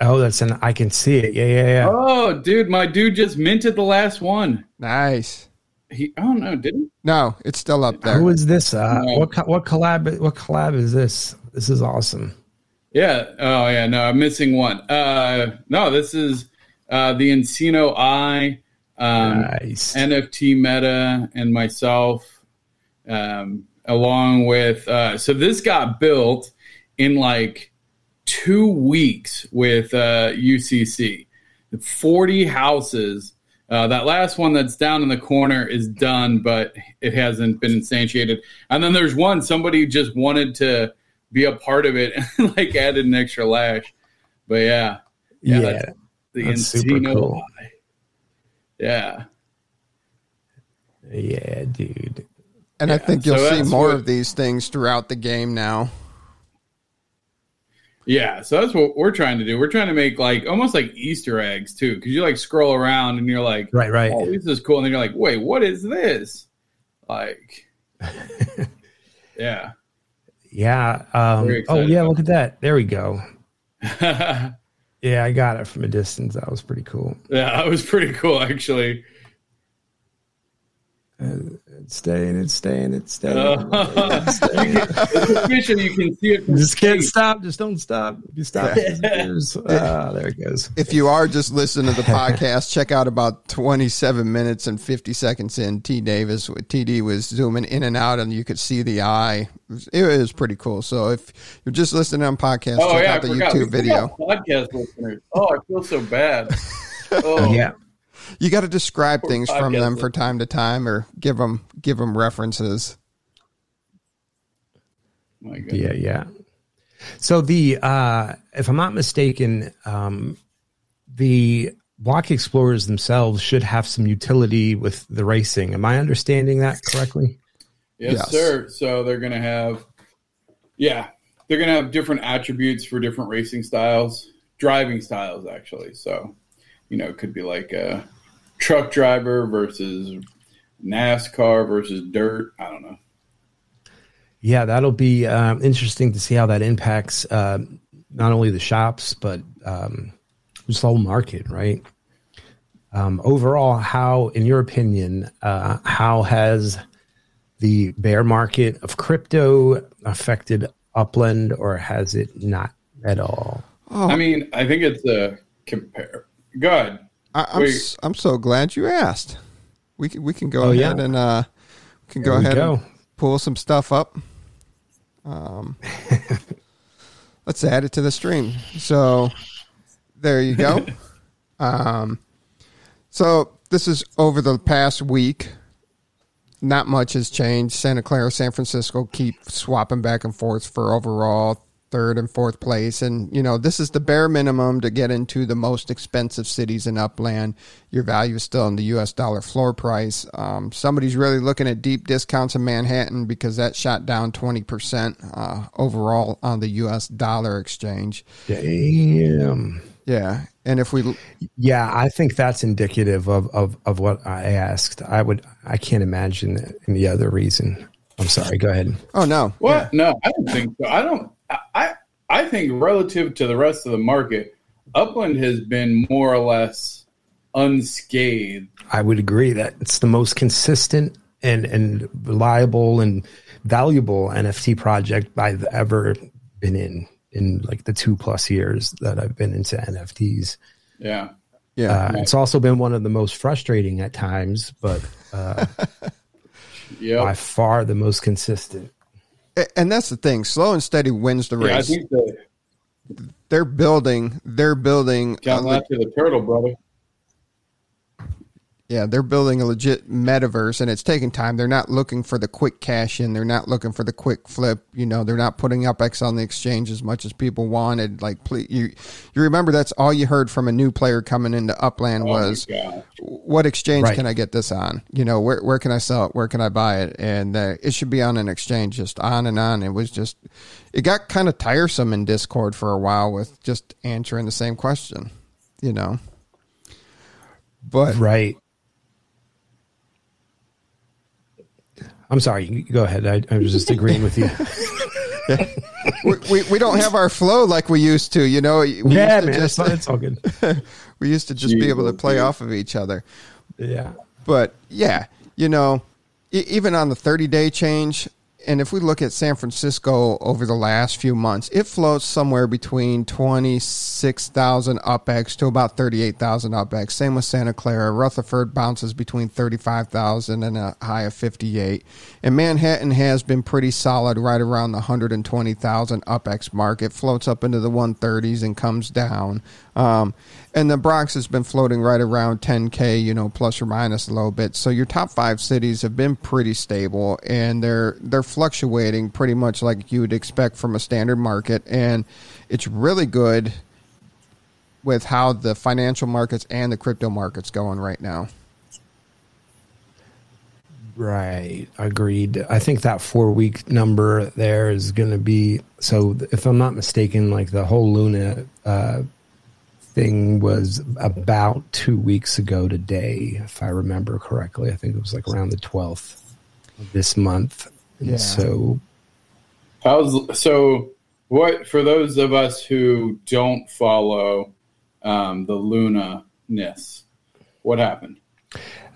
Speaker 4: Oh, that's an. I can see it. Yeah, yeah, yeah.
Speaker 3: Oh, dude, my dude just minted the last one.
Speaker 2: Nice.
Speaker 3: He. I don't know. Did he?
Speaker 2: No, it's still up there.
Speaker 4: Who is this? Uh,
Speaker 3: No.
Speaker 4: What co- what collab? What collab is this? This is awesome.
Speaker 3: Yeah. Oh, yeah. No, I'm missing one. Uh, no, this is uh, the Encino Eye, um,
Speaker 4: Nice.
Speaker 3: NFT Meta, and myself, um, along with. Uh, so this got built in like two weeks with uh, UCC. 40 houses. Uh, that last one that's down in the corner is done, but it hasn't been instantiated. And then there's one somebody just wanted to be a part of it and like added an extra lash. But yeah,
Speaker 4: yeah,
Speaker 3: that's the
Speaker 4: that's super cool.
Speaker 3: Eye. Yeah.
Speaker 4: yeah, dude.
Speaker 2: and I think you'll
Speaker 3: so
Speaker 2: see more
Speaker 3: what-
Speaker 2: of these things throughout the game now.
Speaker 3: Yeah, so that's what we're trying to do. We're trying to make like almost like Easter eggs too, because you like scroll around and you're like,
Speaker 4: Right, right.
Speaker 3: "Oh, this is cool," and then you're like, "Wait, what is this?" Like, yeah,
Speaker 4: Yeah. Um, oh, yeah. Look at that. There we go.
Speaker 3: yeah,
Speaker 4: Yeah, I got it from a distance. That was pretty cool.
Speaker 3: Yeah, that was pretty cool actually.
Speaker 4: It's staying. It's staying. It's staying.
Speaker 3: Uh,
Speaker 4: It's staying.
Speaker 3: official. You can see it. From
Speaker 4: Just can't
Speaker 3: space.
Speaker 4: stop. Just don't stop. If you stop, it disappears. Ah, there it goes.
Speaker 2: If you are just listening to the podcast, check out about 27 minutes and 50 seconds in. T Davis, TD was zooming in and out, and you could see the eye. It was, it was pretty cool. So if you're just listening on podcast,
Speaker 3: Oh
Speaker 2: check
Speaker 3: yeah, I
Speaker 2: out the
Speaker 3: forgot.
Speaker 2: YouTube video.
Speaker 3: Podcast listeners. Oh, I feel so bad. Oh,
Speaker 4: Yeah.
Speaker 2: You got to describe
Speaker 3: Poor
Speaker 2: things from them for time to time, or give them give them references.
Speaker 3: my God.
Speaker 4: Yeah, yeah. So the uh if I'm not mistaken, um the block explorers themselves should have some utility with the racing. Am I understanding that correctly?
Speaker 3: Yes,
Speaker 2: Yes.
Speaker 3: sir. So they're going to have, yeah, they're going to have different attributes for different racing styles, driving styles, actually. So, you know, it could be like a truck driver versus NASCAR versus dirt. I don't know.
Speaker 4: Yeah, that'll be um, interesting to see how that impacts uh, not only the shops but um, just the whole market, right? Um, overall, how, in your opinion, uh, how has the bear market of crypto affected Upland, or has it not at all?
Speaker 3: I mean, I think it's a compare. Go ahead.
Speaker 2: I, I'm
Speaker 3: Wait.
Speaker 2: s- I'm so glad you asked. We can, we can go
Speaker 4: Oh, yeah.
Speaker 2: ahead and uh, we can go
Speaker 4: There we
Speaker 2: ahead
Speaker 4: go.
Speaker 2: and pull some stuff up. Um, let's add it to the stream. So there you go. um, so this is over the past week. Not much has changed. Santa Clara, San Francisco keep swapping back and forth for overall third and fourth place. And, you know, this is the bare minimum to get into the most expensive cities in Upland. Your value is still in the US dollar floor price. Um, somebody's really looking at deep discounts in Manhattan because that shot down 20% uh, overall on the US dollar exchange.
Speaker 4: Damn.
Speaker 2: Yeah. And if we,
Speaker 4: yeah, I think that's indicative of, of, of what I asked. I would, I can't imagine any other reason. I'm sorry. Go ahead.
Speaker 2: Oh no.
Speaker 3: What? Yeah. No, I don't think so. I don't. I I think relative to the rest of the market, Upland has been more or less unscathed.
Speaker 4: I would agree that it's the most consistent and and reliable and valuable NFT project I've ever been in in like the two plus years that I've been into NFTs.
Speaker 3: Yeah.
Speaker 4: Yeah. Uh, it's also been one of the most frustrating at times, but uh, yep. by far the most consistent.
Speaker 2: And that's the thing. Slow and steady wins the race. Yeah, I think the, they're building. They're building.
Speaker 3: Got uh, to the turtle, brother.
Speaker 2: Yeah, they're building a legit metaverse and it's taking time. They're not looking for the quick cash in. They're not looking for the quick flip. You know, they're not putting up X on the exchange as much as people wanted. Like, please, you, you remember that's all you heard from a new player coming into Upland oh was, what exchange right. can I get this on? You know, where, where can I sell it? Where can I buy it? And uh, it should be on an exchange, just on and on. It was just, it got kind of tiresome in Discord for a while with just answering the same question, you know. But
Speaker 4: right. I'm sorry. Go ahead. I, I was just agreeing with you.
Speaker 2: yeah. we, we, we don't have our flow like we used to. You know. We
Speaker 4: yeah, man. Just, it's, it's all good.
Speaker 2: we used to just Jeez, be able to play off of each other.
Speaker 4: Yeah.
Speaker 2: But yeah, you know, even on the 30 day change, and if we look at San Francisco over the last few months, it floats somewhere between 26,000 UpX to about 38,000 UpX. Same with Santa Clara. Rutherford bounces between 35,000 and a high of 58. And Manhattan has been pretty solid right around the 120,000 UpX mark. It floats up into the 130s and comes down. Um, and the Bronx has been floating right around 10k, you know, plus or minus a little bit. So your top five cities have been pretty stable, and they're they're fluctuating pretty much like you would expect from a standard market, and it's really good with how the financial markets and the crypto markets going right now.
Speaker 4: Right, agreed. I think that four week number there is going to be so. If I'm not mistaken, like the whole Luna uh, thing was about two weeks ago today, if I remember correctly. I think it was like around the 12th of this month. And yeah. so,
Speaker 3: how's so? What for those of us who don't follow um, the Luna ness? What happened?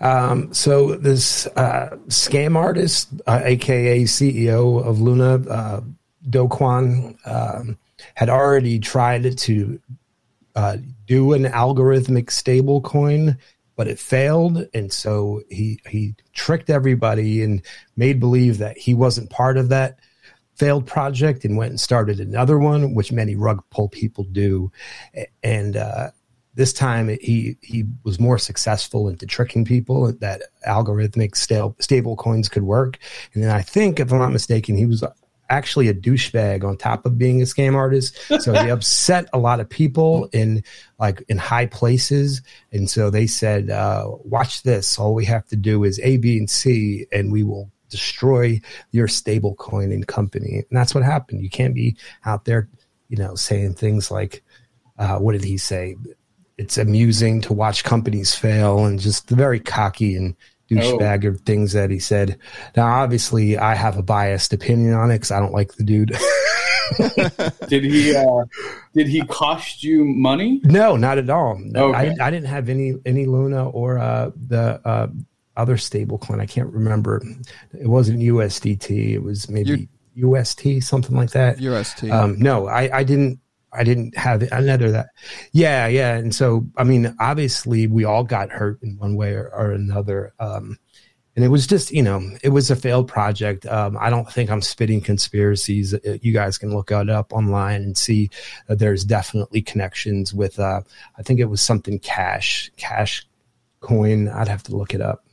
Speaker 4: Um, so this uh, scam artist, uh, aka CEO of Luna, uh, Do Kwon, um, had already tried to uh, do an algorithmic stable coin, but it failed. And so he, he tricked everybody and made believe that he wasn't part of that failed project and went and started another one, which many rug pull people do. And, uh, this time he he was more successful into tricking people that algorithmic stable stable coins could work and then i think if i'm not mistaken he was actually a douchebag on top of being a scam artist. So he upset a lot of people in like in high places. And so they said, uh, watch this. All we have to do is A, B, and C, and we will destroy your stable coin and company. And that's what happened. You can't be out there, you know, saying things like, uh, what did he say? It's amusing to watch companies fail and just very cocky and douchebag oh. of things that he said. Now, obviously, I have a biased opinion on it because I don't like the dude.
Speaker 3: did he? Uh, did he cost you money?
Speaker 4: No, not at all. No, okay. I, I, didn't have any any Luna or uh, the uh, other stable coin. I can't remember. It wasn't USDT. It was maybe You're, UST, something like that.
Speaker 2: UST.
Speaker 4: Um, no, I, I didn't. I didn't have another that. Yeah, yeah. And so, I mean, obviously, we all got hurt in one way or, or another. Um, and it was just, you know, it was a failed project. Um, I don't think I'm spitting conspiracies. Uh, you guys can look it up online and see that there's definitely connections with. Uh, I think it was something cash, cash coin. I'd have to look it up.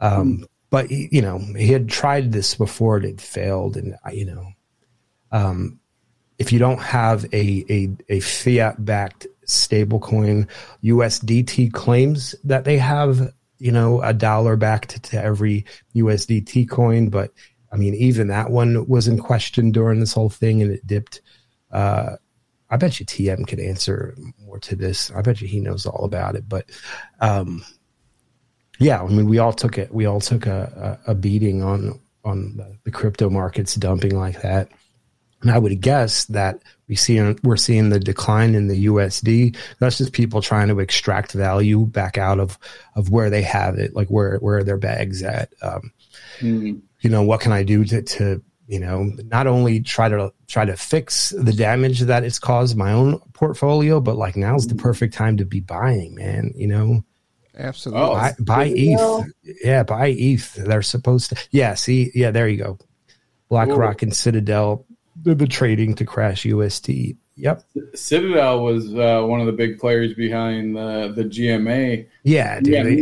Speaker 4: Um, but you know, he had tried this before; it had failed, and you know, um, if you don't have a a, a fiat backed stablecoin, USDT claims that they have you know a dollar backed to every USDT coin, but I mean even that one was in question during this whole thing and it dipped. Uh, I bet you TM could answer more to this. I bet you he knows all about it. But um, yeah, I mean, we all took it. We all took a, a, a beating on on the, the, crypto markets dumping like that. And I would guess that we see we're seeing the decline in the USD. That's just people trying to extract value back out of of where they have it, like where where their bags at. Um, mm. You know, what can I do to to you know not only try to try to fix the damage that it's caused my own portfolio but like now's the perfect time to be buying man you know?
Speaker 2: Absolutely. Oh,
Speaker 4: buy, buy eth. yeah buy eth. They're supposed to yeah see yeah there you go. Blackrock and citadel they're the trading to crash USD. yep
Speaker 3: citadel was uh, one of the big players behind the the gma
Speaker 4: yeah dude, they,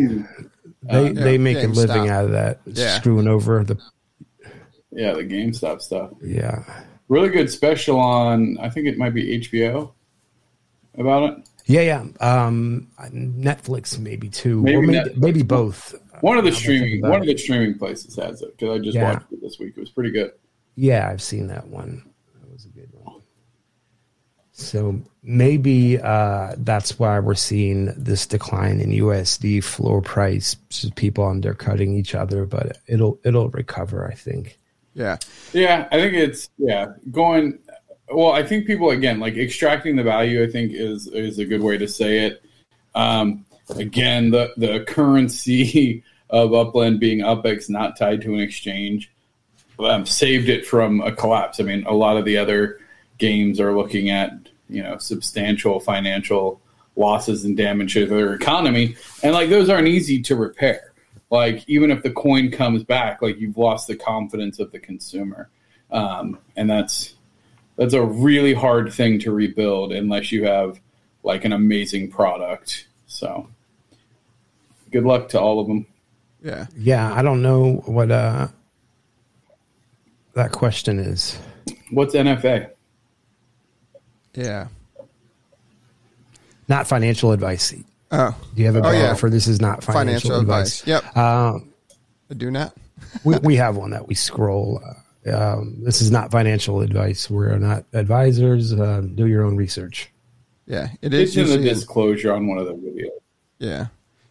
Speaker 4: they, uh, they yeah, make a living out of that yeah. screwing over the
Speaker 3: yeah, the GameStop stuff.
Speaker 4: Yeah.
Speaker 3: Really good special on, I think it might be HBO about it.
Speaker 4: Yeah, yeah. Um, Netflix maybe too, maybe or maybe, maybe both.
Speaker 3: One of the streaming, one of the streaming places has it because I just yeah. watched it this week. It was pretty good.
Speaker 4: Yeah, I've seen that one. That was a good one. So maybe uh, that's why we're seeing this decline in USD floor price. Just people undercutting each other, but it'll it'll recover, I think.
Speaker 2: Yeah.
Speaker 3: Yeah, I think it's yeah, going well, I think people again like extracting the value I think is is a good way to say it. Um again, the the currency of Upland being UPX not tied to an exchange um, saved it from a collapse. I mean, a lot of the other games are looking at, you know, substantial financial losses and damage to their economy. And like those aren't easy to repair. Like even if the coin comes back like you've lost the confidence of the consumer. Um, and that's that's a really hard thing to rebuild unless you have like an amazing product. So good luck to all of them.
Speaker 2: Yeah.
Speaker 4: Yeah i don't know what uh that question is
Speaker 3: what's nfa
Speaker 2: yeah
Speaker 4: not financial advice
Speaker 2: Oh,
Speaker 4: do you have a bar oh, yeah. for this is not financial, financial advice.
Speaker 2: advice. Yep. Um, do not.
Speaker 4: we, we have one that we scroll. Uh, um, this is not financial advice. We're not advisors. Uh, do your own research.
Speaker 2: Yeah, it is.
Speaker 3: It's in the disclosure on one of the videos.
Speaker 2: Yeah,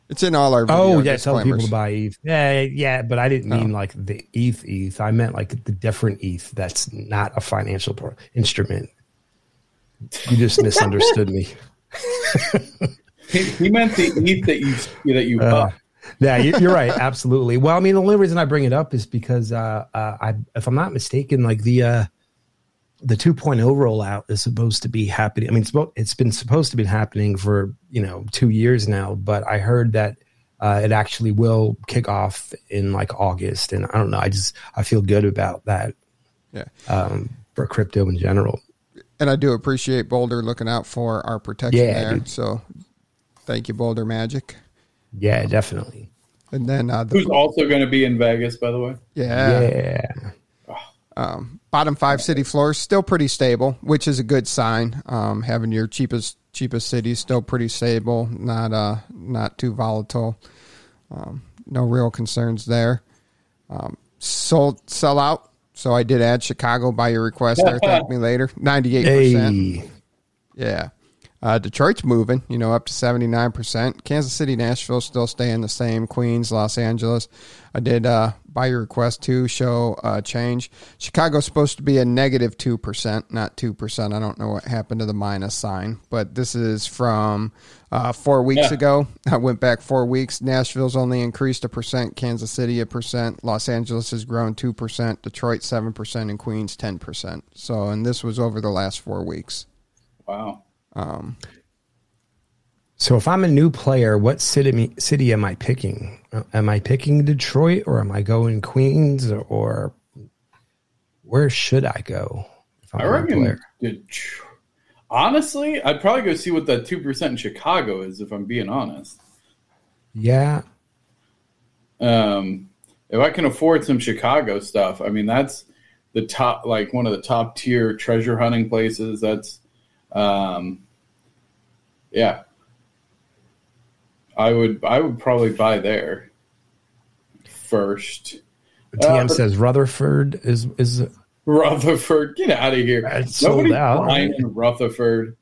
Speaker 2: it's in all our.
Speaker 4: oh yeah, tell people to buy ETH. Yeah, yeah, but I didn't mean oh. like the ETH ETH. I meant like the different ETH. That's not a financial instrument. You just misunderstood me.
Speaker 3: He, he meant the ETH that you that you uh,
Speaker 4: yeah, you're right. Absolutely. Well, I mean, the only reason I bring it up is because, uh, uh, I, if I'm not mistaken, like the uh, the 2.0 rollout is supposed to be happening. I mean, it's, it's been supposed to be happening for you know two years now, but I heard that uh, it actually will kick off in like August, and I don't know. I just I feel good about that.
Speaker 2: Yeah.
Speaker 4: Um, for crypto in general.
Speaker 2: And I do appreciate Boulder looking out for our protection yeah, there. Dude. So Thank you, Boulder Magic.
Speaker 4: Yeah, definitely.
Speaker 2: And then uh,
Speaker 3: the, who's also going to be in Vegas, by the way.
Speaker 2: Yeah,
Speaker 4: yeah.
Speaker 2: Um, bottom five city floors still pretty stable, which is a good sign. Um, having your cheapest cheapest cities still pretty stable, not uh not too volatile. Um, no real concerns there. Um, sold sell out. So I did add Chicago by your request there. Thank me later. Ninety eight percent. Yeah. Uh, Detroit's moving, you know, up to 79%. Kansas City, Nashville still staying the same. Queens, Los Angeles. I did, uh, by your request, too, show uh, change. Chicago's supposed to be a negative 2%, not 2%. I don't know what happened to the minus sign, but this is from uh, four weeks yeah. ago. I went back four weeks. Nashville's only increased a percent, Kansas City a percent, Los Angeles has grown 2%, Detroit 7%, and Queens 10%. So, and this was over the last four weeks.
Speaker 3: Wow.
Speaker 2: Um,
Speaker 4: so if I'm a new player, what city city am I picking? Am I picking Detroit or am I going Queens or, where should I go?
Speaker 3: I reckon. honestly, I'd probably go see what that two percent in Chicago is. If I'm being honest.
Speaker 4: Yeah.
Speaker 3: Um, if I can afford some Chicago stuff, I mean that's the top, like one of the top tier treasure hunting places. That's, um, yeah, I would I would probably buy there first.
Speaker 4: TM
Speaker 3: Uh,
Speaker 4: says Rutherford is is
Speaker 3: Rutherford, get out of here!
Speaker 4: It's sold out.
Speaker 3: buying in Rutherford.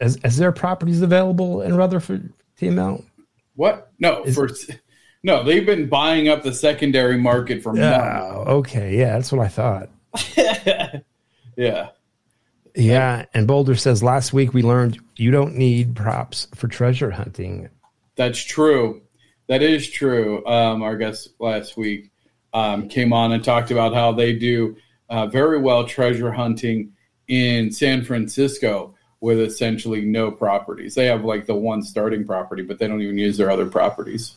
Speaker 4: is, is there properties available in Rutherford? TML.
Speaker 3: What? No,
Speaker 4: Is-
Speaker 3: for no, they've been buying up the secondary market for
Speaker 4: Yeah.
Speaker 3: months.
Speaker 4: Okay. Yeah, that's what I thought.
Speaker 3: yeah.
Speaker 4: Yeah, and Boulder says last week we learned you don't need props for treasure hunting.
Speaker 3: That's true. That is true. Um, our guest last week um, came on and talked about how they do uh, very well treasure hunting in San Francisco with essentially no properties. They have like the one starting property, but they don't even use their other properties.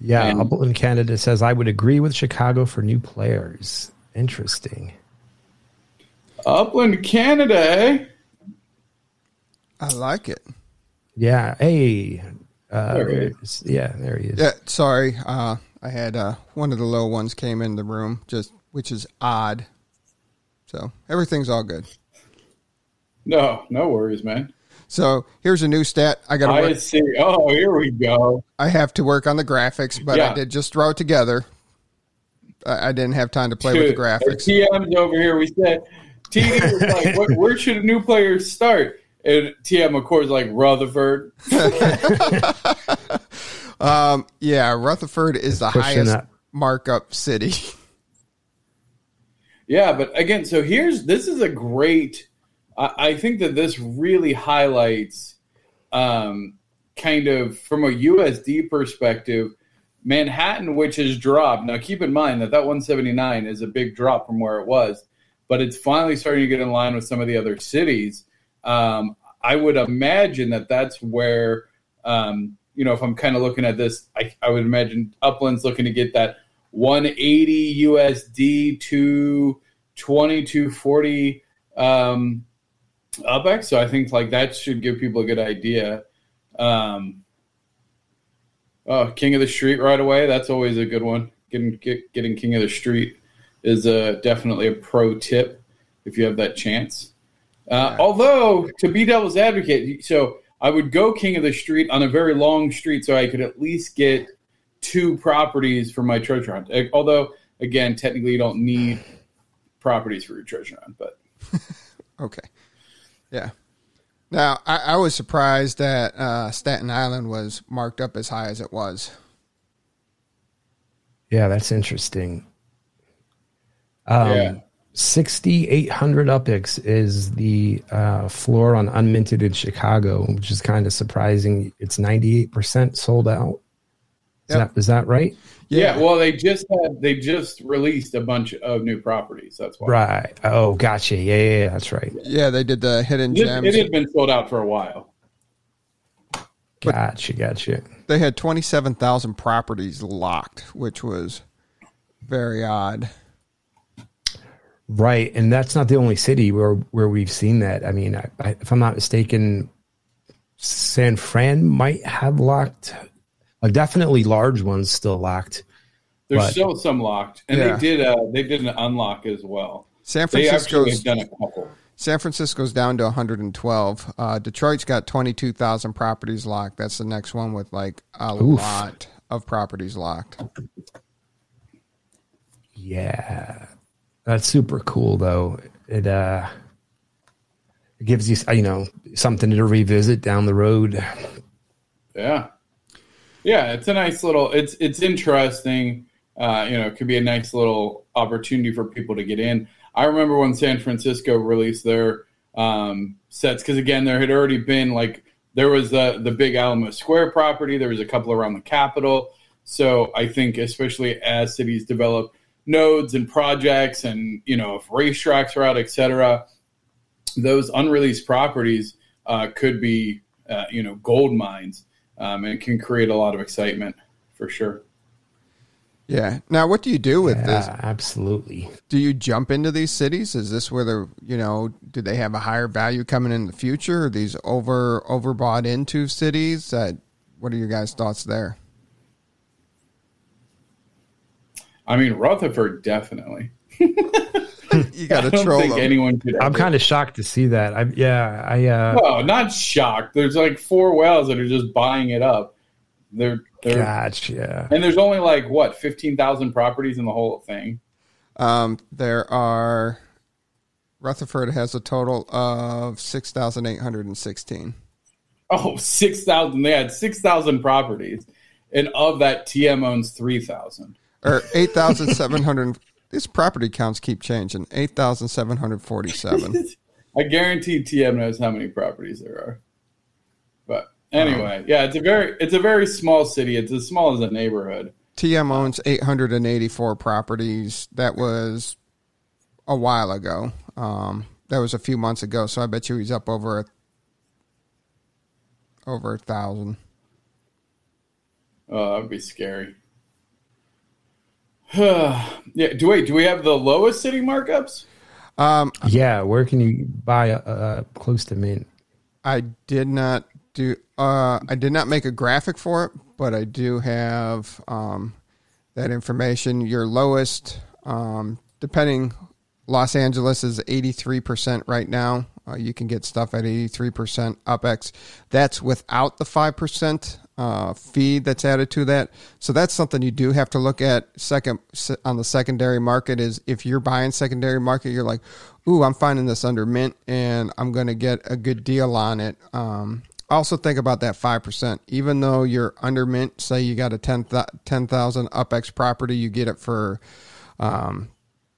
Speaker 4: Yeah,
Speaker 3: And-
Speaker 4: Upland Canada says I would agree with Chicago for new players. Interesting.
Speaker 3: Upland, Canada, eh?
Speaker 2: I like it.
Speaker 4: Yeah. Hey. Uh,
Speaker 3: There he
Speaker 4: there is- yeah, there he is.
Speaker 2: Yeah, sorry. Uh, I had uh, one of the low ones came in the room, just which is odd. So everything's all good.
Speaker 3: No, no worries, man.
Speaker 2: So here's a new stat. I got to
Speaker 3: I
Speaker 2: work.
Speaker 3: see. Oh, here we go.
Speaker 2: I have to work on the graphics, but I did just throw it together. I, I didn't have time to play with the graphics.
Speaker 3: TM's over here. We said, TD was like, what, where should a new player start? And TM, of course, like Rutherford.
Speaker 2: Um, yeah, Rutherford is the
Speaker 4: pushing
Speaker 2: highest
Speaker 4: that.
Speaker 2: markup city.
Speaker 3: Yeah, but again, so here's this is a great. I, I think that this really highlights, um, kind of from a USD perspective, Manhattan, which has dropped. Now, keep in mind that that 179 is a big drop from where it was, but it's finally starting to get in line with some of the other cities. Um, I would imagine that that's where, um, you know, if I'm kind of looking at this, I, I would imagine Upland's looking to get that 180 USD to 2240 um, UPEX. So I think like that should give people a good idea. Um, oh, King of the Street right away. That's always a good one. Getting get, getting King of the Street is a, definitely a pro tip if you have that chance. Uh, Although to be devil's advocate, so I would go King of the Street on a very long street, so I could at least get two properties for my treasure hunt. Although, again, technically, you don't need properties for your treasure hunt, but
Speaker 2: Okay. Yeah. Now, I, I was surprised that uh, Staten Island was marked up as high as it was.
Speaker 4: Yeah, that's interesting. Um,
Speaker 3: Yeah.
Speaker 4: 6,800 UPX is the uh, floor on Unminted in Chicago, which is kind of surprising. It's 98% sold out. Is,
Speaker 2: Yep.
Speaker 4: that, is that right?
Speaker 3: yeah. well, they just had they just released a bunch of new properties. That's why
Speaker 4: Right. Oh, gotcha. Yeah, yeah, yeah that's right.
Speaker 2: Yeah, they did the hidden
Speaker 3: it,
Speaker 2: gems.
Speaker 3: it had been sold out for a while.
Speaker 4: Gotcha, gotcha.
Speaker 2: They had 27,000 properties locked, which was very odd.
Speaker 4: Right, and that's not the only city where where we've seen that. I mean, I, I, if I'm not mistaken, San Fran might have locked. Uh, definitely large ones still locked.
Speaker 3: There's
Speaker 4: But-
Speaker 3: still some locked, and
Speaker 2: Yeah.
Speaker 3: they did uh, they did an unlock as well.
Speaker 2: San Francisco's
Speaker 3: done a couple.
Speaker 2: San Francisco's down to 112. Uh, Detroit's got 22,000 properties locked. That's the next one with like a
Speaker 4: Oof.
Speaker 2: lot of properties locked.
Speaker 4: Yeah, that's super cool though. It uh, it gives you you know something to revisit down the road.
Speaker 3: Yeah, yeah, it's a nice little. It's it's interesting. Uh, you know, it could be a nice little opportunity for people to get in. I remember when San Francisco released their um, sets because again, there had already been like there was the the big Alamo Square property. There was a couple around the Capitol. So I think, especially as cities develop nodes and projects, and you know, if racetracks are out, et cetera, those unreleased properties uh, could be uh, you know gold mines um, and can create a lot of excitement for sure.
Speaker 2: Yeah. Now, what do you do with this?
Speaker 4: Absolutely.
Speaker 2: Do you jump into these cities? Is this where they're, you know, do they have a higher value coming in the future? Are these over overbought into cities? Uh, what are your guys' thoughts there?
Speaker 3: I mean, Rutherford definitely.
Speaker 2: you got to
Speaker 3: don't
Speaker 2: troll
Speaker 3: think
Speaker 2: them.
Speaker 3: anyone could.
Speaker 4: I'm kind of shocked to see that. I yeah, I uh,
Speaker 3: Oh, not shocked. There's like four whales that are just buying it up. They're they're
Speaker 4: gotcha.
Speaker 3: and there's only like what fifteen thousand properties in the whole thing.
Speaker 2: Um, there are Rutherford has a total of six thousand eight hundred and sixteen.
Speaker 3: Oh, 6,000. They had 6,000 properties. And of that, TM owns 3,000.
Speaker 2: Or eight thousand seven hundred. These property counts keep changing. Eight thousand seven hundred forty-seven.
Speaker 3: I guarantee TM knows how many properties there are. But anyway, yeah, it's a very it's a very small city. It's as small as a neighborhood.
Speaker 2: TM owns 884 properties. That was a while ago. Um, that was a few months ago. So I bet you he's up over a, over a thousand.
Speaker 3: Oh, that would be scary. yeah. Do wait? Do we have the lowest city markups?
Speaker 2: Um,
Speaker 4: Yeah, where can you buy a, a close to mint?
Speaker 2: I did not do. Uh, I did not make a graphic for it, but I do have um, that information. Your lowest, um, depending, Los Angeles is eighty three percent right now. Uh, you can get stuff at eighty three percent UpX. That's without the five percent uh, that's added to that. So that's something you do have to look at. Second on the secondary market is if you're buying secondary market, you're like, ooh, I'm finding this under mint and I'm going to get a good deal on it. Um, also think about that 5%. Even though you're under mint, say you got a 10 10,000 UpX property, you get it for, um,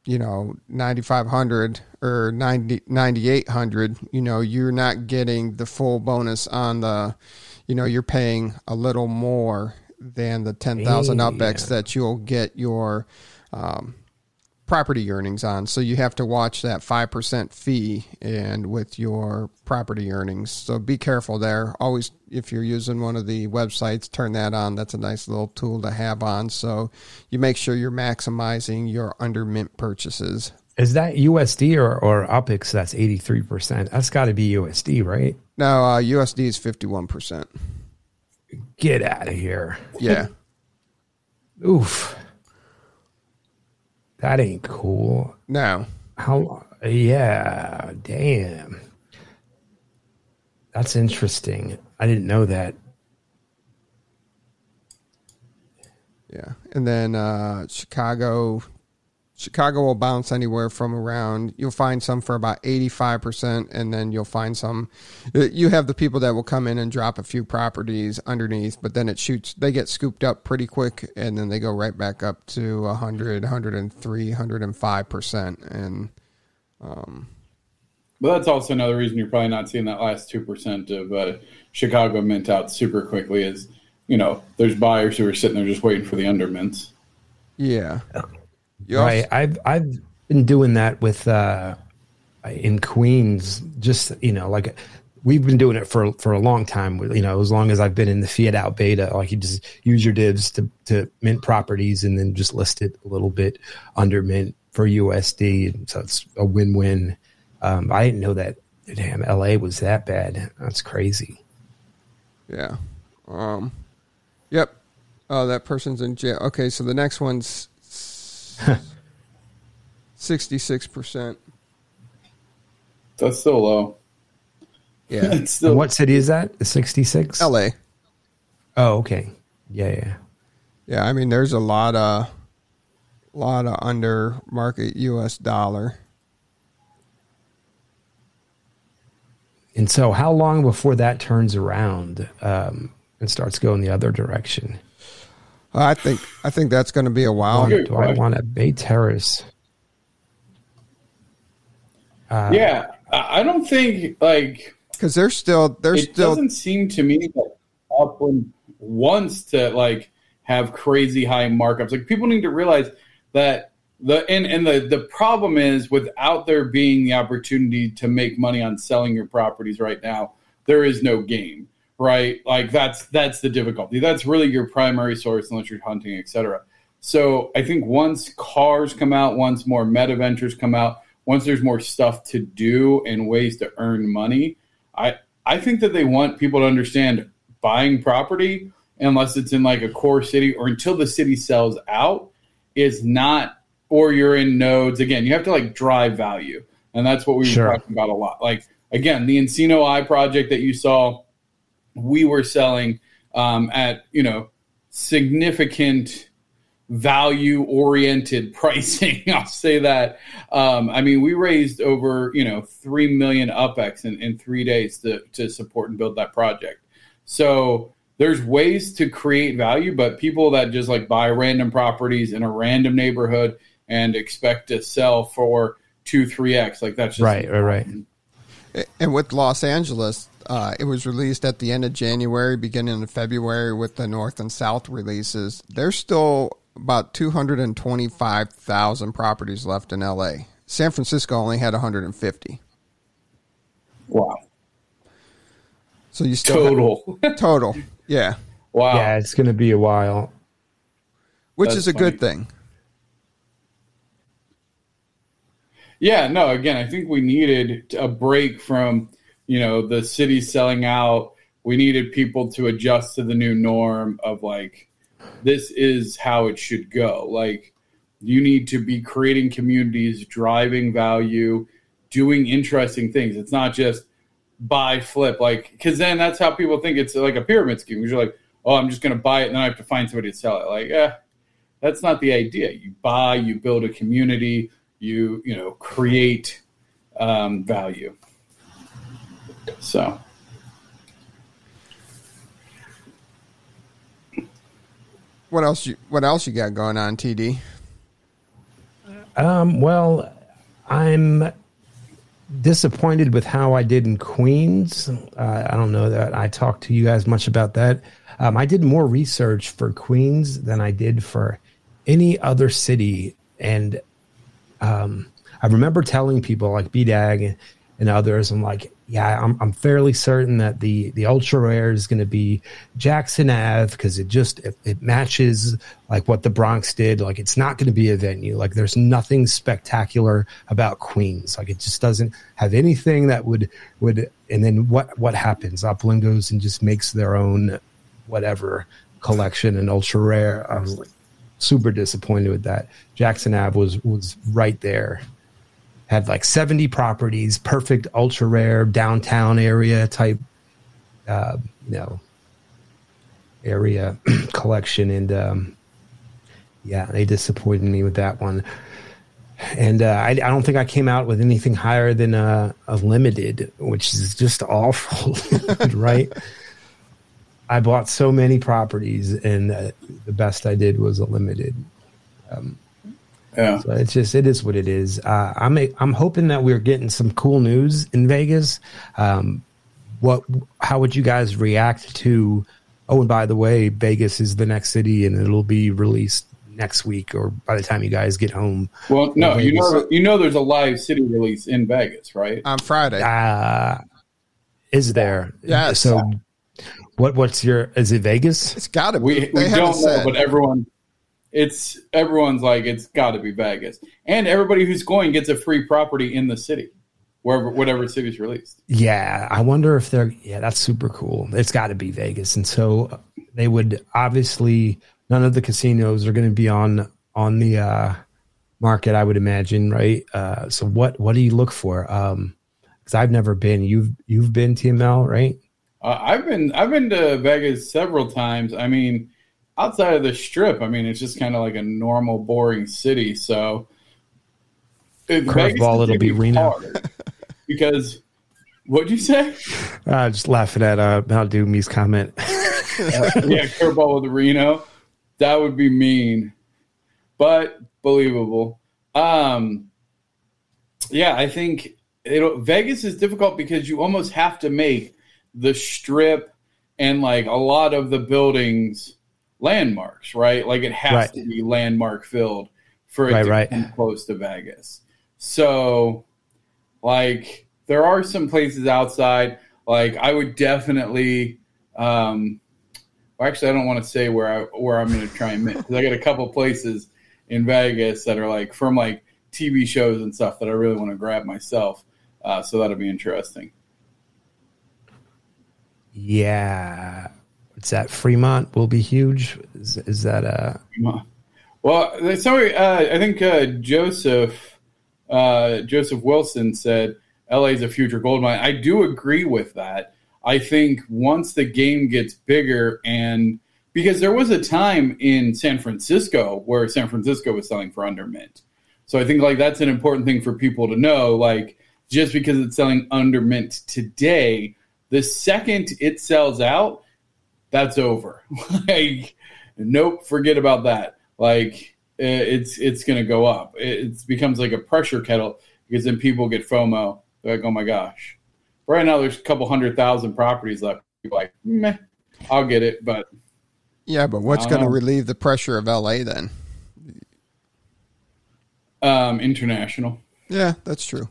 Speaker 2: you know, 9,500 or 90, 9,800, you know, you're not getting the full bonus on the, you know, you're paying a little more than the 10,000
Speaker 4: Hey,
Speaker 2: UpX that you'll get your, um, property earnings on. So you have to watch that 5% fee and with your property earnings. So be careful there. Always, if you're using one of the websites, turn that on. That's a nice little tool to have on. So you make sure you're maximizing your under mint purchases.
Speaker 4: Is that USD or, or? That's 83%. That's got to be USD, right?
Speaker 2: Now, uh, USD is 51%.
Speaker 4: Get out of here.
Speaker 2: Yeah.
Speaker 4: Oof. That ain't cool.
Speaker 2: no.
Speaker 4: How? Yeah. Damn. That's interesting. I didn't know that.
Speaker 2: Yeah. And then uh, Chicago Chicago will bounce anywhere from around you'll find some for about 85% and then you'll find some you have the people that will come in and drop a few properties underneath but then it shoots they get scooped up pretty quick and then they go right back up to 100 103 105% and um
Speaker 3: But that's also another reason you're probably not seeing that last two percent of uh, Chicago mint out super quickly. Is you know there's buyers who are sitting there just waiting for the under mints.
Speaker 2: yeah You
Speaker 4: Right. I've I've been doing that with uh in Queens. Just you know, like we've been doing it for for a long time. You know, as long as I've been in the fiat out beta, like you just use your divs to to mint properties and then just list it a little bit under mint for USD. So it's a win win. Um, I didn't know that. Damn, LA was that bad. That's crazy.
Speaker 2: Yeah. Um. Yep. Oh, that person's in jail. Okay, so the next one's sixty-six percent.
Speaker 3: That's still low.
Speaker 2: Yeah.
Speaker 3: It's still
Speaker 4: And what city is that? Sixty six.
Speaker 2: L.A.
Speaker 4: Oh, okay. Yeah, yeah.
Speaker 2: Yeah, I mean, there's a lot of, lot of under market U.S. dollar.
Speaker 4: And so, how long before that turns around um, and starts going the other direction?
Speaker 2: I think, I think that's going to be a while.
Speaker 3: Good
Speaker 4: Do I want a Bay Terrace?
Speaker 3: Uh, yeah. I I don't think like
Speaker 2: because they're still, they're
Speaker 3: it
Speaker 2: still,
Speaker 3: doesn't seem to me that Upland wants to like have crazy high markups. Like people need to realize that the and and the the problem is without there being the opportunity to make money on selling your properties right now, there is no game, right? Like that's that's the difficulty. That's really your primary source unless you're hunting, etc. So I think once cars come out, once more meta ventures come out, once there's more stuff to do and ways to earn money, I I think that they want people to understand buying property unless it's in like a core city or until the city sells out is not or you're in nodes. Again, you have to like drive value, and that's what we
Speaker 4: Sure.
Speaker 3: were talking about a lot. Like again, the Encino I project that you saw, we were selling um, at you know significant value oriented pricing. I'll say that. Um, I mean, we raised over you know three million upex in, in three days to to support and build that project. So there's ways to create value, but people that just like buy random properties in a random neighborhood and expect to sell for two, three x, like that's just
Speaker 4: Right, right, right.
Speaker 2: And with Los Angeles, uh, it was released at the end of January, beginning of February with the North and South releases. There's still about 225,000 properties left in LA. San Francisco only had 150.
Speaker 3: Wow,
Speaker 2: So you still
Speaker 3: total.
Speaker 2: have- total. Yeah.
Speaker 3: wow.
Speaker 4: Yeah, it's going to be a while.
Speaker 2: Which
Speaker 3: That's
Speaker 2: is a good thing.
Speaker 3: Yeah, no, again, I think we needed a break from, you know, the city selling out. We needed people to adjust to the new norm of like, this is how it should go. Like, you need to be creating communities, driving value, doing interesting things. It's not just buy, flip, like, because then that's how people think it's like a pyramid scheme. Because you're like, oh, I'm just going to buy it and then I have to find somebody to sell it. Like, eh, that's not the idea. You buy, you build a community, you you know create um, value. So
Speaker 2: What else you what else you got going on, TD?
Speaker 4: Um, well, I'm disappointed with how I did in Queens. Uh, I don't know that I talked to you guys much about that. Um, I did more research for Queens than I did for any other city, and um, I remember telling people like BDAG and others, I'm like, yeah, I'm, I'm fairly certain that the the ultra rare is going to be Jackson Ave because it just it, it matches like what the Bronx did. Like it's not going to be a venue. Like there's nothing spectacular about Queens. Like it just doesn't have anything that would would. And then what what happens? Upland goes and just makes their own whatever collection and ultra rare. I was like super disappointed with that. Jackson Ave was was right there. Had like 70 properties, perfect ultra rare downtown area type uh, you know area collection and um yeah, they disappointed me with that one. And uh, I, I don't think I came out with anything higher than a, a limited, which is just awful, right? I bought so many properties, and uh, the best I did was a limited.
Speaker 3: Yeah,
Speaker 4: So it's just it is what it is. Uh, I'm I'm hoping that we're getting some cool news in Vegas. Um, what? How would you guys react to? Oh, and by the way, Vegas is the next city, and it'll be released next week or by the time you guys get home.
Speaker 3: well, no, you know, you know, there's a live city release in Vegas, right?
Speaker 2: On Friday.
Speaker 4: Uh, is there?
Speaker 2: Yeah.
Speaker 4: So, what? What's your? Is it Vegas?
Speaker 2: it's got to be.
Speaker 3: We we
Speaker 2: haven't
Speaker 3: don't know, but everyone, it's everyone's like it's got to be Vegas, and everybody who's going gets a free property in the city, wherever whatever city's released.
Speaker 4: Yeah, I wonder if they're. Yeah, that's super cool. It's got to be Vegas, and so they would obviously none of the casinos are going to be on on the uh, market. I would imagine, right? Uh, so what what do you look for? Um, because I've never been. You've you've been TML, right?
Speaker 3: Uh, I've been I've been to Vegas several times. I mean, outside of the Strip, I mean, it's just kind of like a normal, boring city. So,
Speaker 4: Curveball, it'll be Reno.
Speaker 3: because what'd you say?
Speaker 4: Uh, just laughing at uh, Mount Doomy's comment.
Speaker 3: yeah, curveball with Reno. That would be mean, but believable. Um, yeah, I think it'll, Vegas is difficult because you almost have to make the strip and like a lot of the buildings landmarks, right? Like it has
Speaker 4: Right.
Speaker 3: to be landmark filled for it
Speaker 4: Right,
Speaker 3: to
Speaker 4: right.
Speaker 3: come close to Vegas. So, like, there are some places outside. Like, I would definitely. Um, well, actually, I don't want to say where I where I'm going to try and miss because I got a couple places in Vegas that are like from like TV shows and stuff that I really want to grab myself. Uh, so that'll be interesting.
Speaker 4: Yeah, that? Fremont will be huge. Is, is that uh?
Speaker 3: Well, sorry, uh, I think uh, Joseph uh, Joseph Wilson said LA is a future gold mine. I do agree with that. I think once the game gets bigger and because there was a time in San Francisco where San Francisco was selling for under mint. So I think like that's an important thing for people to know. Like just because it's selling under mint today, the second it sells out, that's over. like, nope, forget about that. Like it's it's going to go up. It becomes like a pressure kettle because then people get FOMO. They're like, oh my gosh. Right now, there's a couple hundred thousand properties left. People like, meh, I'll get it, but
Speaker 2: yeah, but what's going to relieve the pressure of LA then?
Speaker 3: Um, international.
Speaker 2: Yeah, that's true.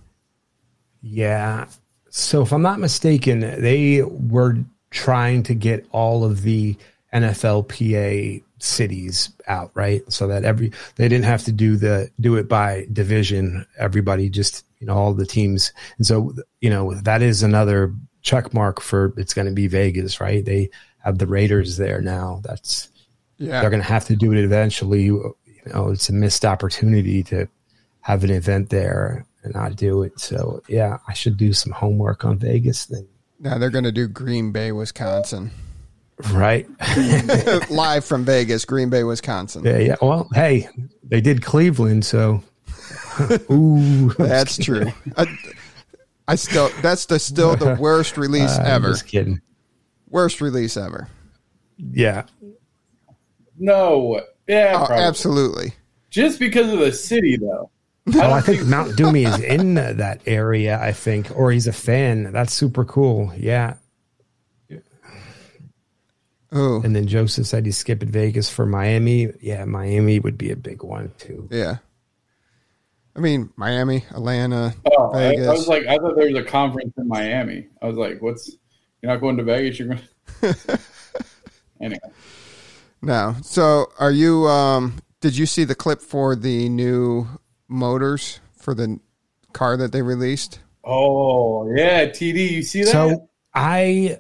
Speaker 4: Yeah. So if I'm not mistaken, they were trying to get all of the NFLPA cities out, right? So that every they didn't have to do the do it by division. Everybody just you know all the teams, and so you know that is another check mark for it's going to be Vegas, right? They have the Raiders there now. That's yeah. They're going to have to do it eventually. You know, it's a missed opportunity to have an event there and not do it. So yeah, I should do some homework on Vegas then.
Speaker 2: Now they're going to do Green Bay, Wisconsin.
Speaker 4: Right.
Speaker 2: Live from Vegas, Green Bay, Wisconsin.
Speaker 4: Yeah, yeah. Well, hey, they did Cleveland, so ooh,
Speaker 2: that's true. I, I, still that's the still the worst release uh, ever.
Speaker 4: Just kidding.
Speaker 2: Worst release ever.
Speaker 4: Yeah.
Speaker 3: No. Yeah.
Speaker 2: Oh, absolutely.
Speaker 3: Just because of the city, though.
Speaker 4: I, oh, I think Mount Doomy is in that area. I think, or he's a fan. That's super cool. Yeah.
Speaker 2: Oh.
Speaker 4: And then Joseph said he's skipping Vegas for Miami. Yeah, Miami would be a big one too.
Speaker 2: Yeah. I mean, Miami, Atlanta,
Speaker 3: oh, Vegas. I, I, was like, I thought there was a conference in Miami. I was like, what's, you're not going to Vegas? You're going to. anyway.
Speaker 2: No. So are you, um, did you see the clip for the new motors for the car that they released?
Speaker 3: Oh, yeah. TD, you see that?
Speaker 4: So I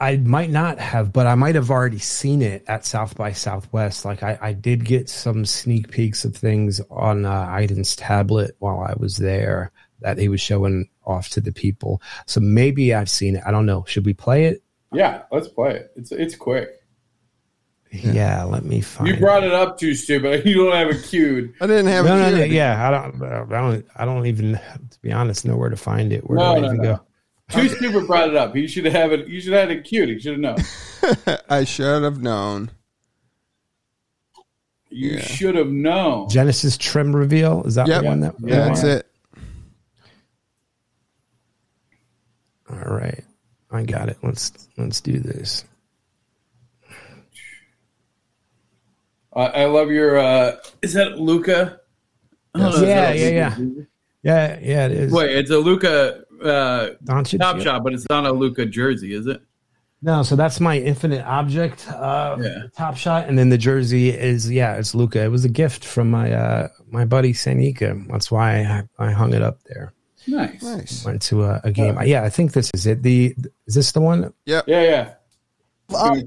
Speaker 4: I might not have, but I might have already seen it at South by Southwest. Like I, I did get some sneak peeks of things on uh, Idan's tablet while I was there that he was showing off to the people. So maybe I've seen it. I don't know. Should we play it?
Speaker 3: Yeah, let's play it. It's it's quick.
Speaker 4: Yeah, let me find.
Speaker 3: You brought it up too stupid. You don't have it queued.
Speaker 2: I didn't have
Speaker 4: no,
Speaker 2: it.
Speaker 4: No, no, yeah, I don't. I don't. I don't even. To be honest, know where to find it. Where no, do I no, even no. go?
Speaker 3: Too stupid brought it up. He should have it. You should have had it cute. He should have known.
Speaker 2: I should have known.
Speaker 3: You yeah. should have known.
Speaker 4: Genesis trim reveal is that yep. the one that?
Speaker 2: Yeah, that's it.
Speaker 4: All right, I got it. Let's let's do this.
Speaker 3: I love your. uh Is that Luka?
Speaker 4: Yeah, yeah, yeah, yeah, yeah. It is.
Speaker 3: Wait, it's a Luka uh, Doncic, Top Shot, but it's not a Luka jersey, is it?
Speaker 4: No, so that's my infinite object uh, yeah. Top Shot, and then the jersey is yeah, it's Luka. It was a gift from my uh, my buddy Sanika. That's why I, I hung it up there.
Speaker 3: Nice,
Speaker 2: nice.
Speaker 4: Went to a, a game. Yeah, I think this is it. The is this the one?
Speaker 2: Yeah,
Speaker 3: yeah, yeah.
Speaker 5: Uh, I'm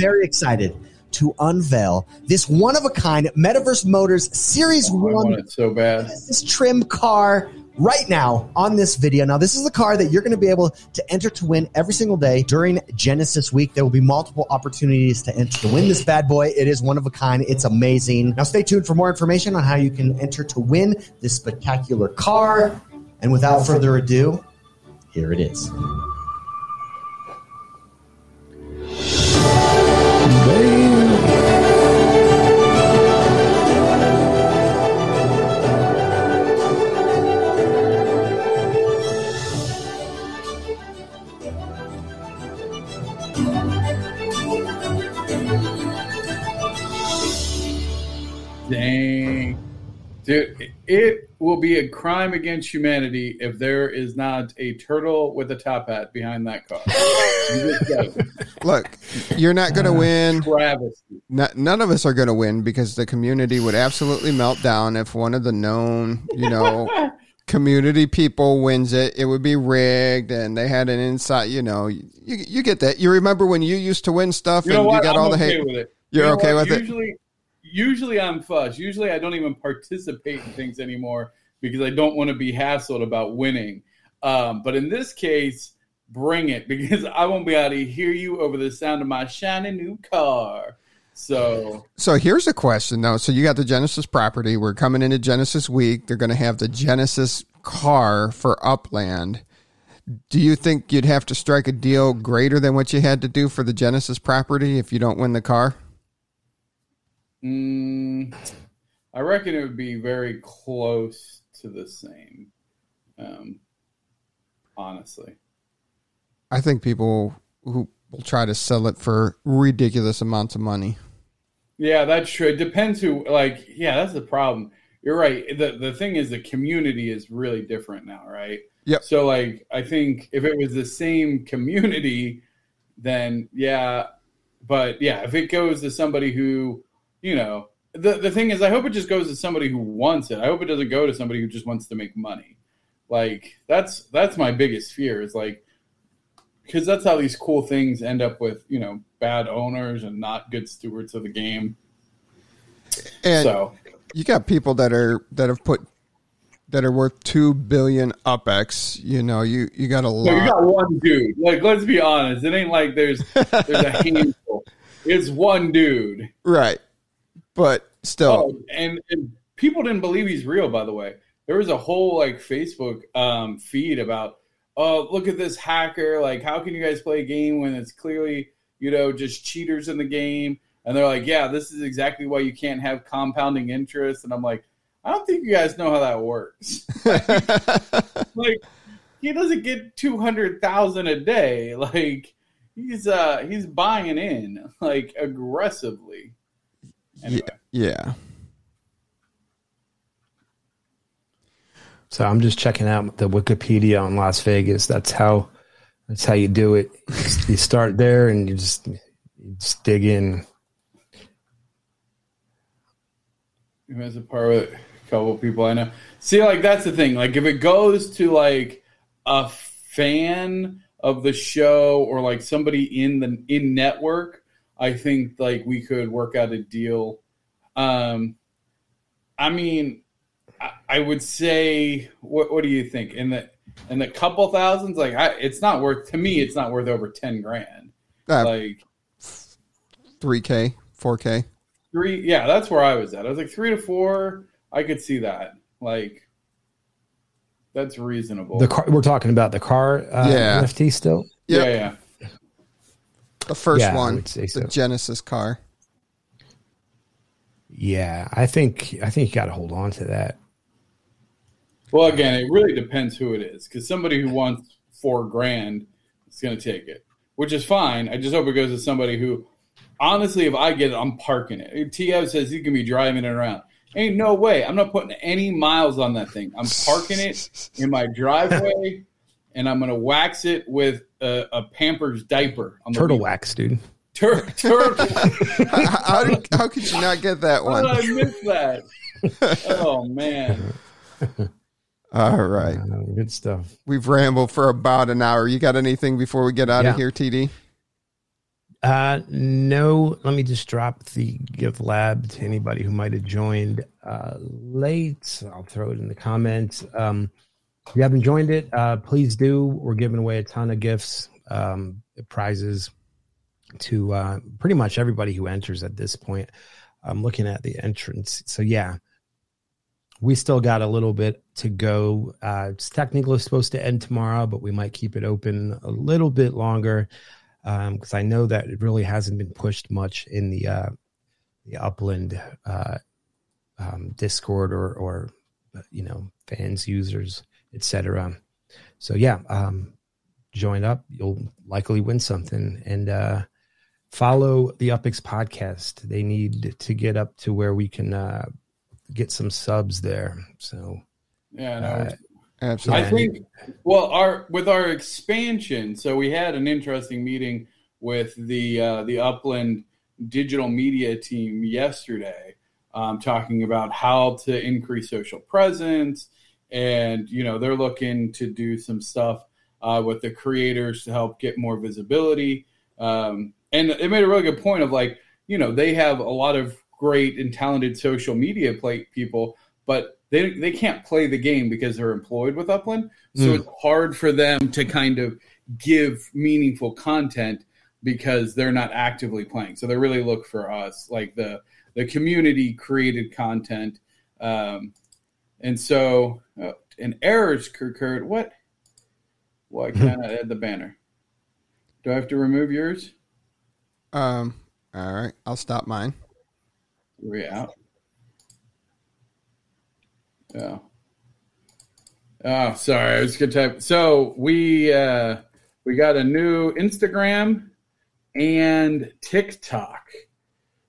Speaker 5: very excited to unveil this one of a kind Metaverse Motors Series
Speaker 3: oh,
Speaker 5: One.
Speaker 3: so bad.
Speaker 5: This trim car right now on this video. Now, this is the car that you're going to be able to enter to win every single day during Genesis week. There will be multiple opportunities to enter to win this bad boy. It is one of a kind. It's amazing. Now, stay tuned for more information on how you can enter to win this spectacular car. And without further ado, here it is.
Speaker 3: Dude, it will be a crime against humanity if there is not a turtle with a top hat behind that car.
Speaker 2: Look, you're not going to uh, win. none of us are going to win because the community would absolutely melt down if one of the known, you know, community people wins it. It would be rigged, and they had an inside. You know, you you get that. You remember when you used to win stuff,
Speaker 3: you
Speaker 2: and you got
Speaker 3: I'm
Speaker 2: all the hate.
Speaker 3: With it.
Speaker 2: You're
Speaker 3: you know
Speaker 2: okay
Speaker 3: what?
Speaker 2: with
Speaker 3: Usually,
Speaker 2: it
Speaker 3: usually I'm fuss. Usually I don't even participate in things anymore because I don't want to be hassled about winning. Um, but in this case, bring it because I won't be able to hear you over the sound of my shiny new car. So,
Speaker 2: So here's a question though. So you got the Genesis property. We're coming into Genesis week. They're going to have the Genesis car for Upland. Do you think you'd have to strike a deal greater than what you had to do for the Genesis property if you don't win the car?
Speaker 3: Mm, I reckon it would be very close to the same. Um, honestly,
Speaker 2: I think people who will try to sell it for ridiculous amounts of money.
Speaker 3: yeah, that's true. It depends who. Like, yeah, that's the problem. You're right. The the thing is, the community is really different now, right?
Speaker 2: Yep.
Speaker 3: So, like, I think if it was the same community, then yeah. But yeah, if it goes to somebody who, you know, the the thing is, I hope it just goes to somebody who wants it. I hope it doesn't go to somebody who just wants to make money. Like that's that's my biggest fear is like because that's how these cool things end up with you know bad owners and not good stewards of the game.
Speaker 2: And
Speaker 3: so
Speaker 2: you got people that are that have put that are worth two billion UPX. You know, you you got a
Speaker 3: So you got one dude. Like, let's be honest. It ain't like there's there's a handful. It's one dude.
Speaker 2: right, but still,
Speaker 3: Oh, and, and people didn't believe he's real. By the way, there was a whole like Facebook um, feed about, oh, look at this hacker. Like, how can you guys play a game when it's clearly you know just cheaters in the game? And they're like, yeah, this is exactly why you can't have compounding interest. And I'm like, I don't think you guys know how that works. like he doesn't get 200,000 a day like he's uh he's buying in like aggressively anyway
Speaker 2: yeah.
Speaker 4: So I'm just checking out the Wikipedia on Las Vegas. That's how that's how you do it. You start there and you just you just dig in.
Speaker 3: as a part with a couple people I know. See, like that's the thing. Like if it goes to like a fan of the show or like somebody in the in network, I think like we could work out a deal. Um, I mean, I, I would say, what what do you think? In the in the couple thousands, like I, it's not worth to me. It's not worth over ten grand.
Speaker 2: Uh,
Speaker 3: Like
Speaker 2: Three K, four K.
Speaker 3: three yeah that's where i was at i was like three to four i could see that like that's reasonable
Speaker 4: The car we're talking about the car uh,
Speaker 2: Yeah.
Speaker 4: NFT still.
Speaker 2: Yep.
Speaker 3: yeah yeah
Speaker 2: The first
Speaker 4: Yeah, I
Speaker 2: one,
Speaker 4: would say
Speaker 2: the
Speaker 4: so.
Speaker 2: Genesis car.
Speaker 4: Yeah, I think I think you got to hold on to that.
Speaker 3: well again it really depends who it is because somebody who wants four grand is going to take it which is fine i just hope it goes to somebody who honestly if i get it i'm parking it tf says he can be driving it around ain't no way i'm not putting any miles on that thing i'm parking it in my driveway and i'm going to wax it with a, a pampers diaper on the
Speaker 4: Turtle
Speaker 3: wheel.
Speaker 4: wax, dude.
Speaker 3: Tur- turtle.
Speaker 2: how, how did, how could you not get that
Speaker 3: How did
Speaker 2: one?
Speaker 3: I missed that? Oh man.
Speaker 2: All right.
Speaker 4: Uh, good stuff.
Speaker 2: We've rambled for about an hour. You got anything before we get out
Speaker 4: Yeah.
Speaker 2: of here, TD?
Speaker 4: Uh, no, let me just drop the gift lab to anybody who might have joined uh, late. I'll throw it in the comments. Um, if you haven't joined it, uh, please do. We're giving away a ton of gifts, um, prizes to uh, pretty much everybody who enters at this point. I'm looking at the entrance. So, yeah, we still got a little bit to go. Uh, it's technically supposed to end tomorrow, but we might keep it open a little bit longer because I know that it really hasn't been pushed much in the uh, the Upland uh, um, Discord or or you know fans, users, etc. So yeah, um, join up. You'll likely win something and uh, follow the UPX podcast. They need to get up to where we can uh, get some subs there. So
Speaker 3: Yeah, no,
Speaker 4: uh,
Speaker 2: Absolutely.
Speaker 3: I think well our with our expansion, so we had an interesting meeting with the uh, the Upland digital media team yesterday, um, talking about how to increase social presence, and you know they're looking to do some stuff uh, with the creators to help get more visibility. Um, and it made a really good point of like you know they have a lot of great and talented social media play people, but they they can't play the game because they're employed with Upland. So
Speaker 4: Mm.
Speaker 3: it's hard for them to kind of give meaningful content because they're not actively playing. So they really look for us, like the the community created content. Um, and so oh, an errors occurred. What? Why can't I add the banner? Do I have to remove yours?
Speaker 2: Um, all right, I'll stop mine.
Speaker 3: We out? Oh. Oh, sorry. I was gonna type. So we uh, we got a new Instagram and TikTok.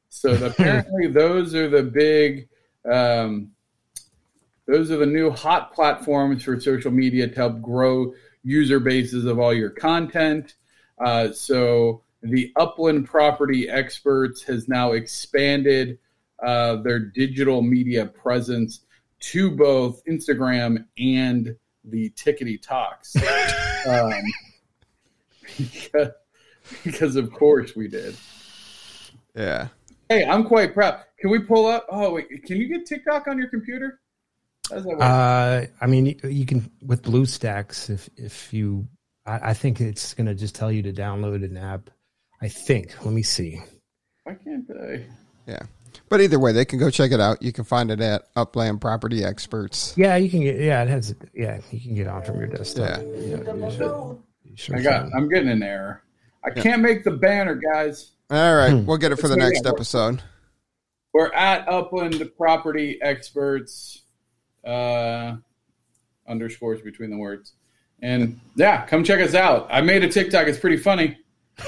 Speaker 3: So apparently those are the big um, those are the new hot platforms for social media to help grow user bases of all your content. Uh, so the Upland Property Experts has now expanded uh, their digital media presence to both Instagram and the Tickety Talks. um, because, because of course we did.
Speaker 2: Yeah.
Speaker 3: Hey, I'm quite proud. Can we pull up? Oh, wait, can you get TikTok on your computer? How's that work?
Speaker 4: Uh, I mean, you- you can with BlueStacks if if you. I, I think it's gonna just tell you to download an app. I think. Let me see.
Speaker 3: Why can't I?
Speaker 2: Yeah. But either way, they can go check it out. You can find it at Upland Property Experts.
Speaker 4: Yeah, you can get. Yeah, it has. Yeah, you can get on from your desktop.
Speaker 2: Yeah.
Speaker 4: Yeah, you should- you sure
Speaker 3: I got.
Speaker 4: can.
Speaker 3: I'm getting an error. I can't make the banner, guys.
Speaker 2: All right, we'll get it for the
Speaker 3: Let's
Speaker 2: next episode.
Speaker 3: We're at Upland Property Experts. Uh, underscores between the words, and yeah, come check us out. I made a TikTok. It's pretty funny.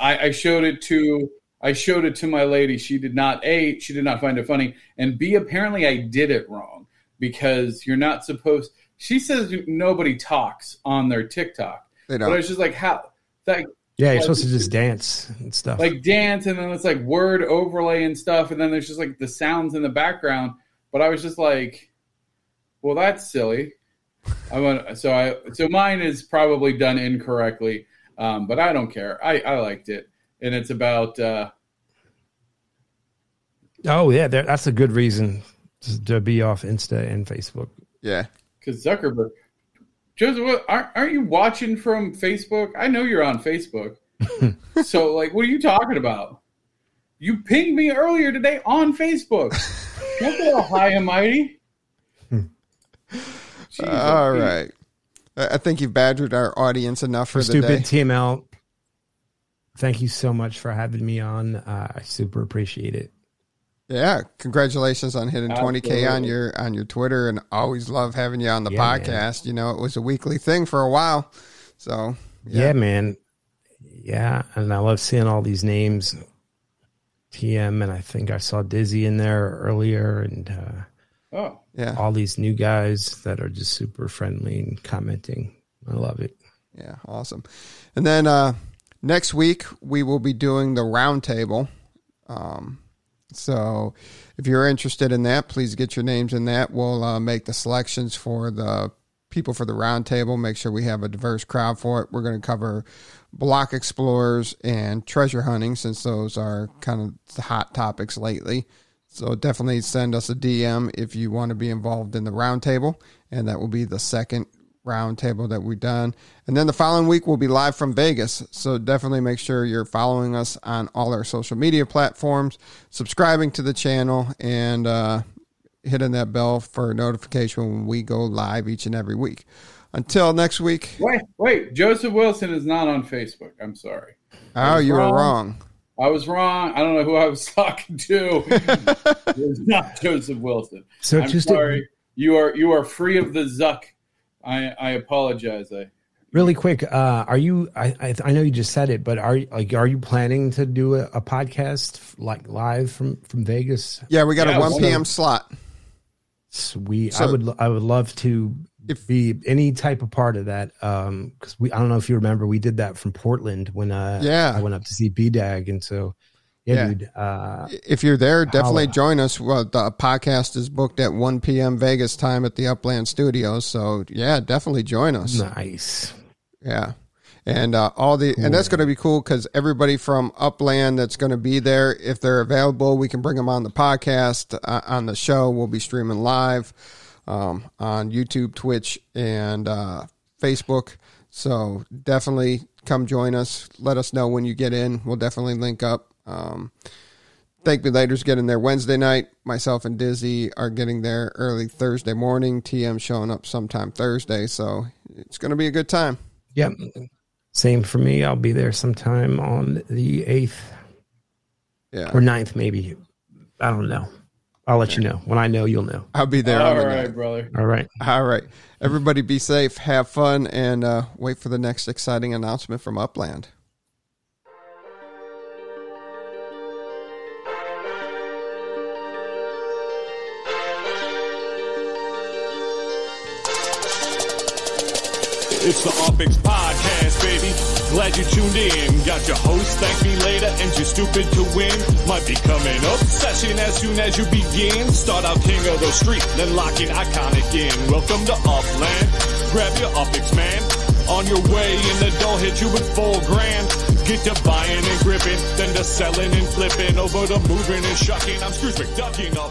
Speaker 3: I, I showed it to I showed it to my lady. She did not a she did not find it funny, and b apparently I did it wrong because you're not supposed. She says nobody talks on their TikTok,
Speaker 2: They
Speaker 3: but I
Speaker 2: don't.
Speaker 3: was just like, how like
Speaker 4: Yeah, you're
Speaker 3: like-
Speaker 4: supposed to just dance and stuff.
Speaker 3: like dance, and then it's like word overlay and stuff, and then there's just like the sounds in the background. But I was just like, well, that's silly. I want so I so mine is probably done incorrectly, um, but I don't care. I I liked it, and it's about uh,
Speaker 4: oh yeah, there- that's a good reason to- to be off Insta and Facebook.
Speaker 2: Yeah.
Speaker 3: because Zuckerberg. Joseph, what, aren't, aren't you watching from Facebook? I know you're on Facebook. so, like, what are you talking about? You pinged me earlier today on Facebook. Don't get all high and mighty. Jesus.
Speaker 2: All right. I I think you've badgered our audience enough for the
Speaker 4: Stupid
Speaker 2: day.
Speaker 4: TML. Thank you so much for having me on. Uh, I super appreciate it.
Speaker 2: Yeah, congratulations on hitting 20k on your on your Twitter, and always love having you on the
Speaker 4: Yeah, man.
Speaker 2: podcast. You know, it was a weekly thing for a while, so
Speaker 4: Yeah. man. Yeah, and I love seeing all these names. TM, and I think I saw Dizzy in there earlier, and uh,
Speaker 3: Oh,
Speaker 2: yeah,
Speaker 4: all these new guys that are just super friendly and commenting. I love it.
Speaker 2: yeah, awesome. And then uh, next week we will be doing the roundtable. Um, so if you're interested in that, please get your names in that. We'll uh, make the selections for the people for the roundtable. Make sure we have a diverse crowd for it. We're going to cover block explorers and treasure hunting since those are kind of the hot topics lately. So definitely send us a DM if you want to be involved in the roundtable, and that will be the second roundtable that we've done. And then the following week we'll be live from Vegas. So definitely make sure you're following us on all our social media platforms, subscribing to the channel, and uh, hitting that bell for notification when we go live each and every week. Until next week.
Speaker 3: wait, wait. Joseph Wilson is not on Facebook. I'm sorry.
Speaker 2: Oh,
Speaker 3: was
Speaker 2: you were
Speaker 3: wrong.
Speaker 2: wrong.
Speaker 3: I was wrong. I don't know who I was talking to. it was not Joseph Wilson.
Speaker 4: So
Speaker 3: I'm
Speaker 4: just
Speaker 3: sorry. you are you are free of the Zuck. I I apologize. I
Speaker 4: really quick, uh, are you? I, I I know you just said it, but are like are you planning to do a, a podcast like live from from Vegas?
Speaker 2: Yeah, we got
Speaker 3: Yeah,
Speaker 2: a 1
Speaker 3: so-
Speaker 2: p.m. slot.
Speaker 4: Sweet.
Speaker 2: So-
Speaker 4: I would I would love to
Speaker 2: If-
Speaker 4: be any type of part of that. Um, because we I don't know if you remember we did that from Portland when uh
Speaker 2: Yeah.
Speaker 4: I went up to see BDag and so yeah,
Speaker 2: Yeah.
Speaker 4: dude. Uh,
Speaker 2: If you're there, definitely
Speaker 4: Holla.
Speaker 2: join us. Well, the podcast is booked at 1 p.m. Vegas time at the Upland Studios. So, yeah, definitely join us.
Speaker 4: nice.
Speaker 2: Yeah. And uh, all the and that's going to be cool because everybody from Upland that's going to be there, if they're available, we can bring them on the podcast uh, on the show. We'll be streaming live um, on YouTube, Twitch, and uh, Facebook. So definitely come join us. Let us know when you get in. We'll definitely link up. Um, Thank Me Later's getting there Wednesday night. Myself and Dizzy are getting there early Thursday morning. TM showing up sometime Thursday. So it's going to be a good time.
Speaker 4: Yep. Same for me. I'll be there sometime on the 8th
Speaker 2: Yeah.
Speaker 4: or 9th, maybe. I don't know. I'll let you know. When I know, you'll know.
Speaker 2: I'll be there.
Speaker 3: All
Speaker 2: on the
Speaker 3: right, brother.
Speaker 4: All right.
Speaker 2: All right. Everybody be safe, have fun, and uh, wait for the next exciting announcement from Upland.
Speaker 1: It's the UPX Podcast, baby. Glad you tuned in. Got your host, thank me later, and you're stupid to win. Might be coming up session as soon as you begin. Start out king of the street, then locking iconic in. Welcome to Upland. Grab your UPX, man. On your way, and the dough hit you with four grand. Get to buying and gripping, then to selling and flipping. Over to moving and shucking. I'm Scrooge McDucking.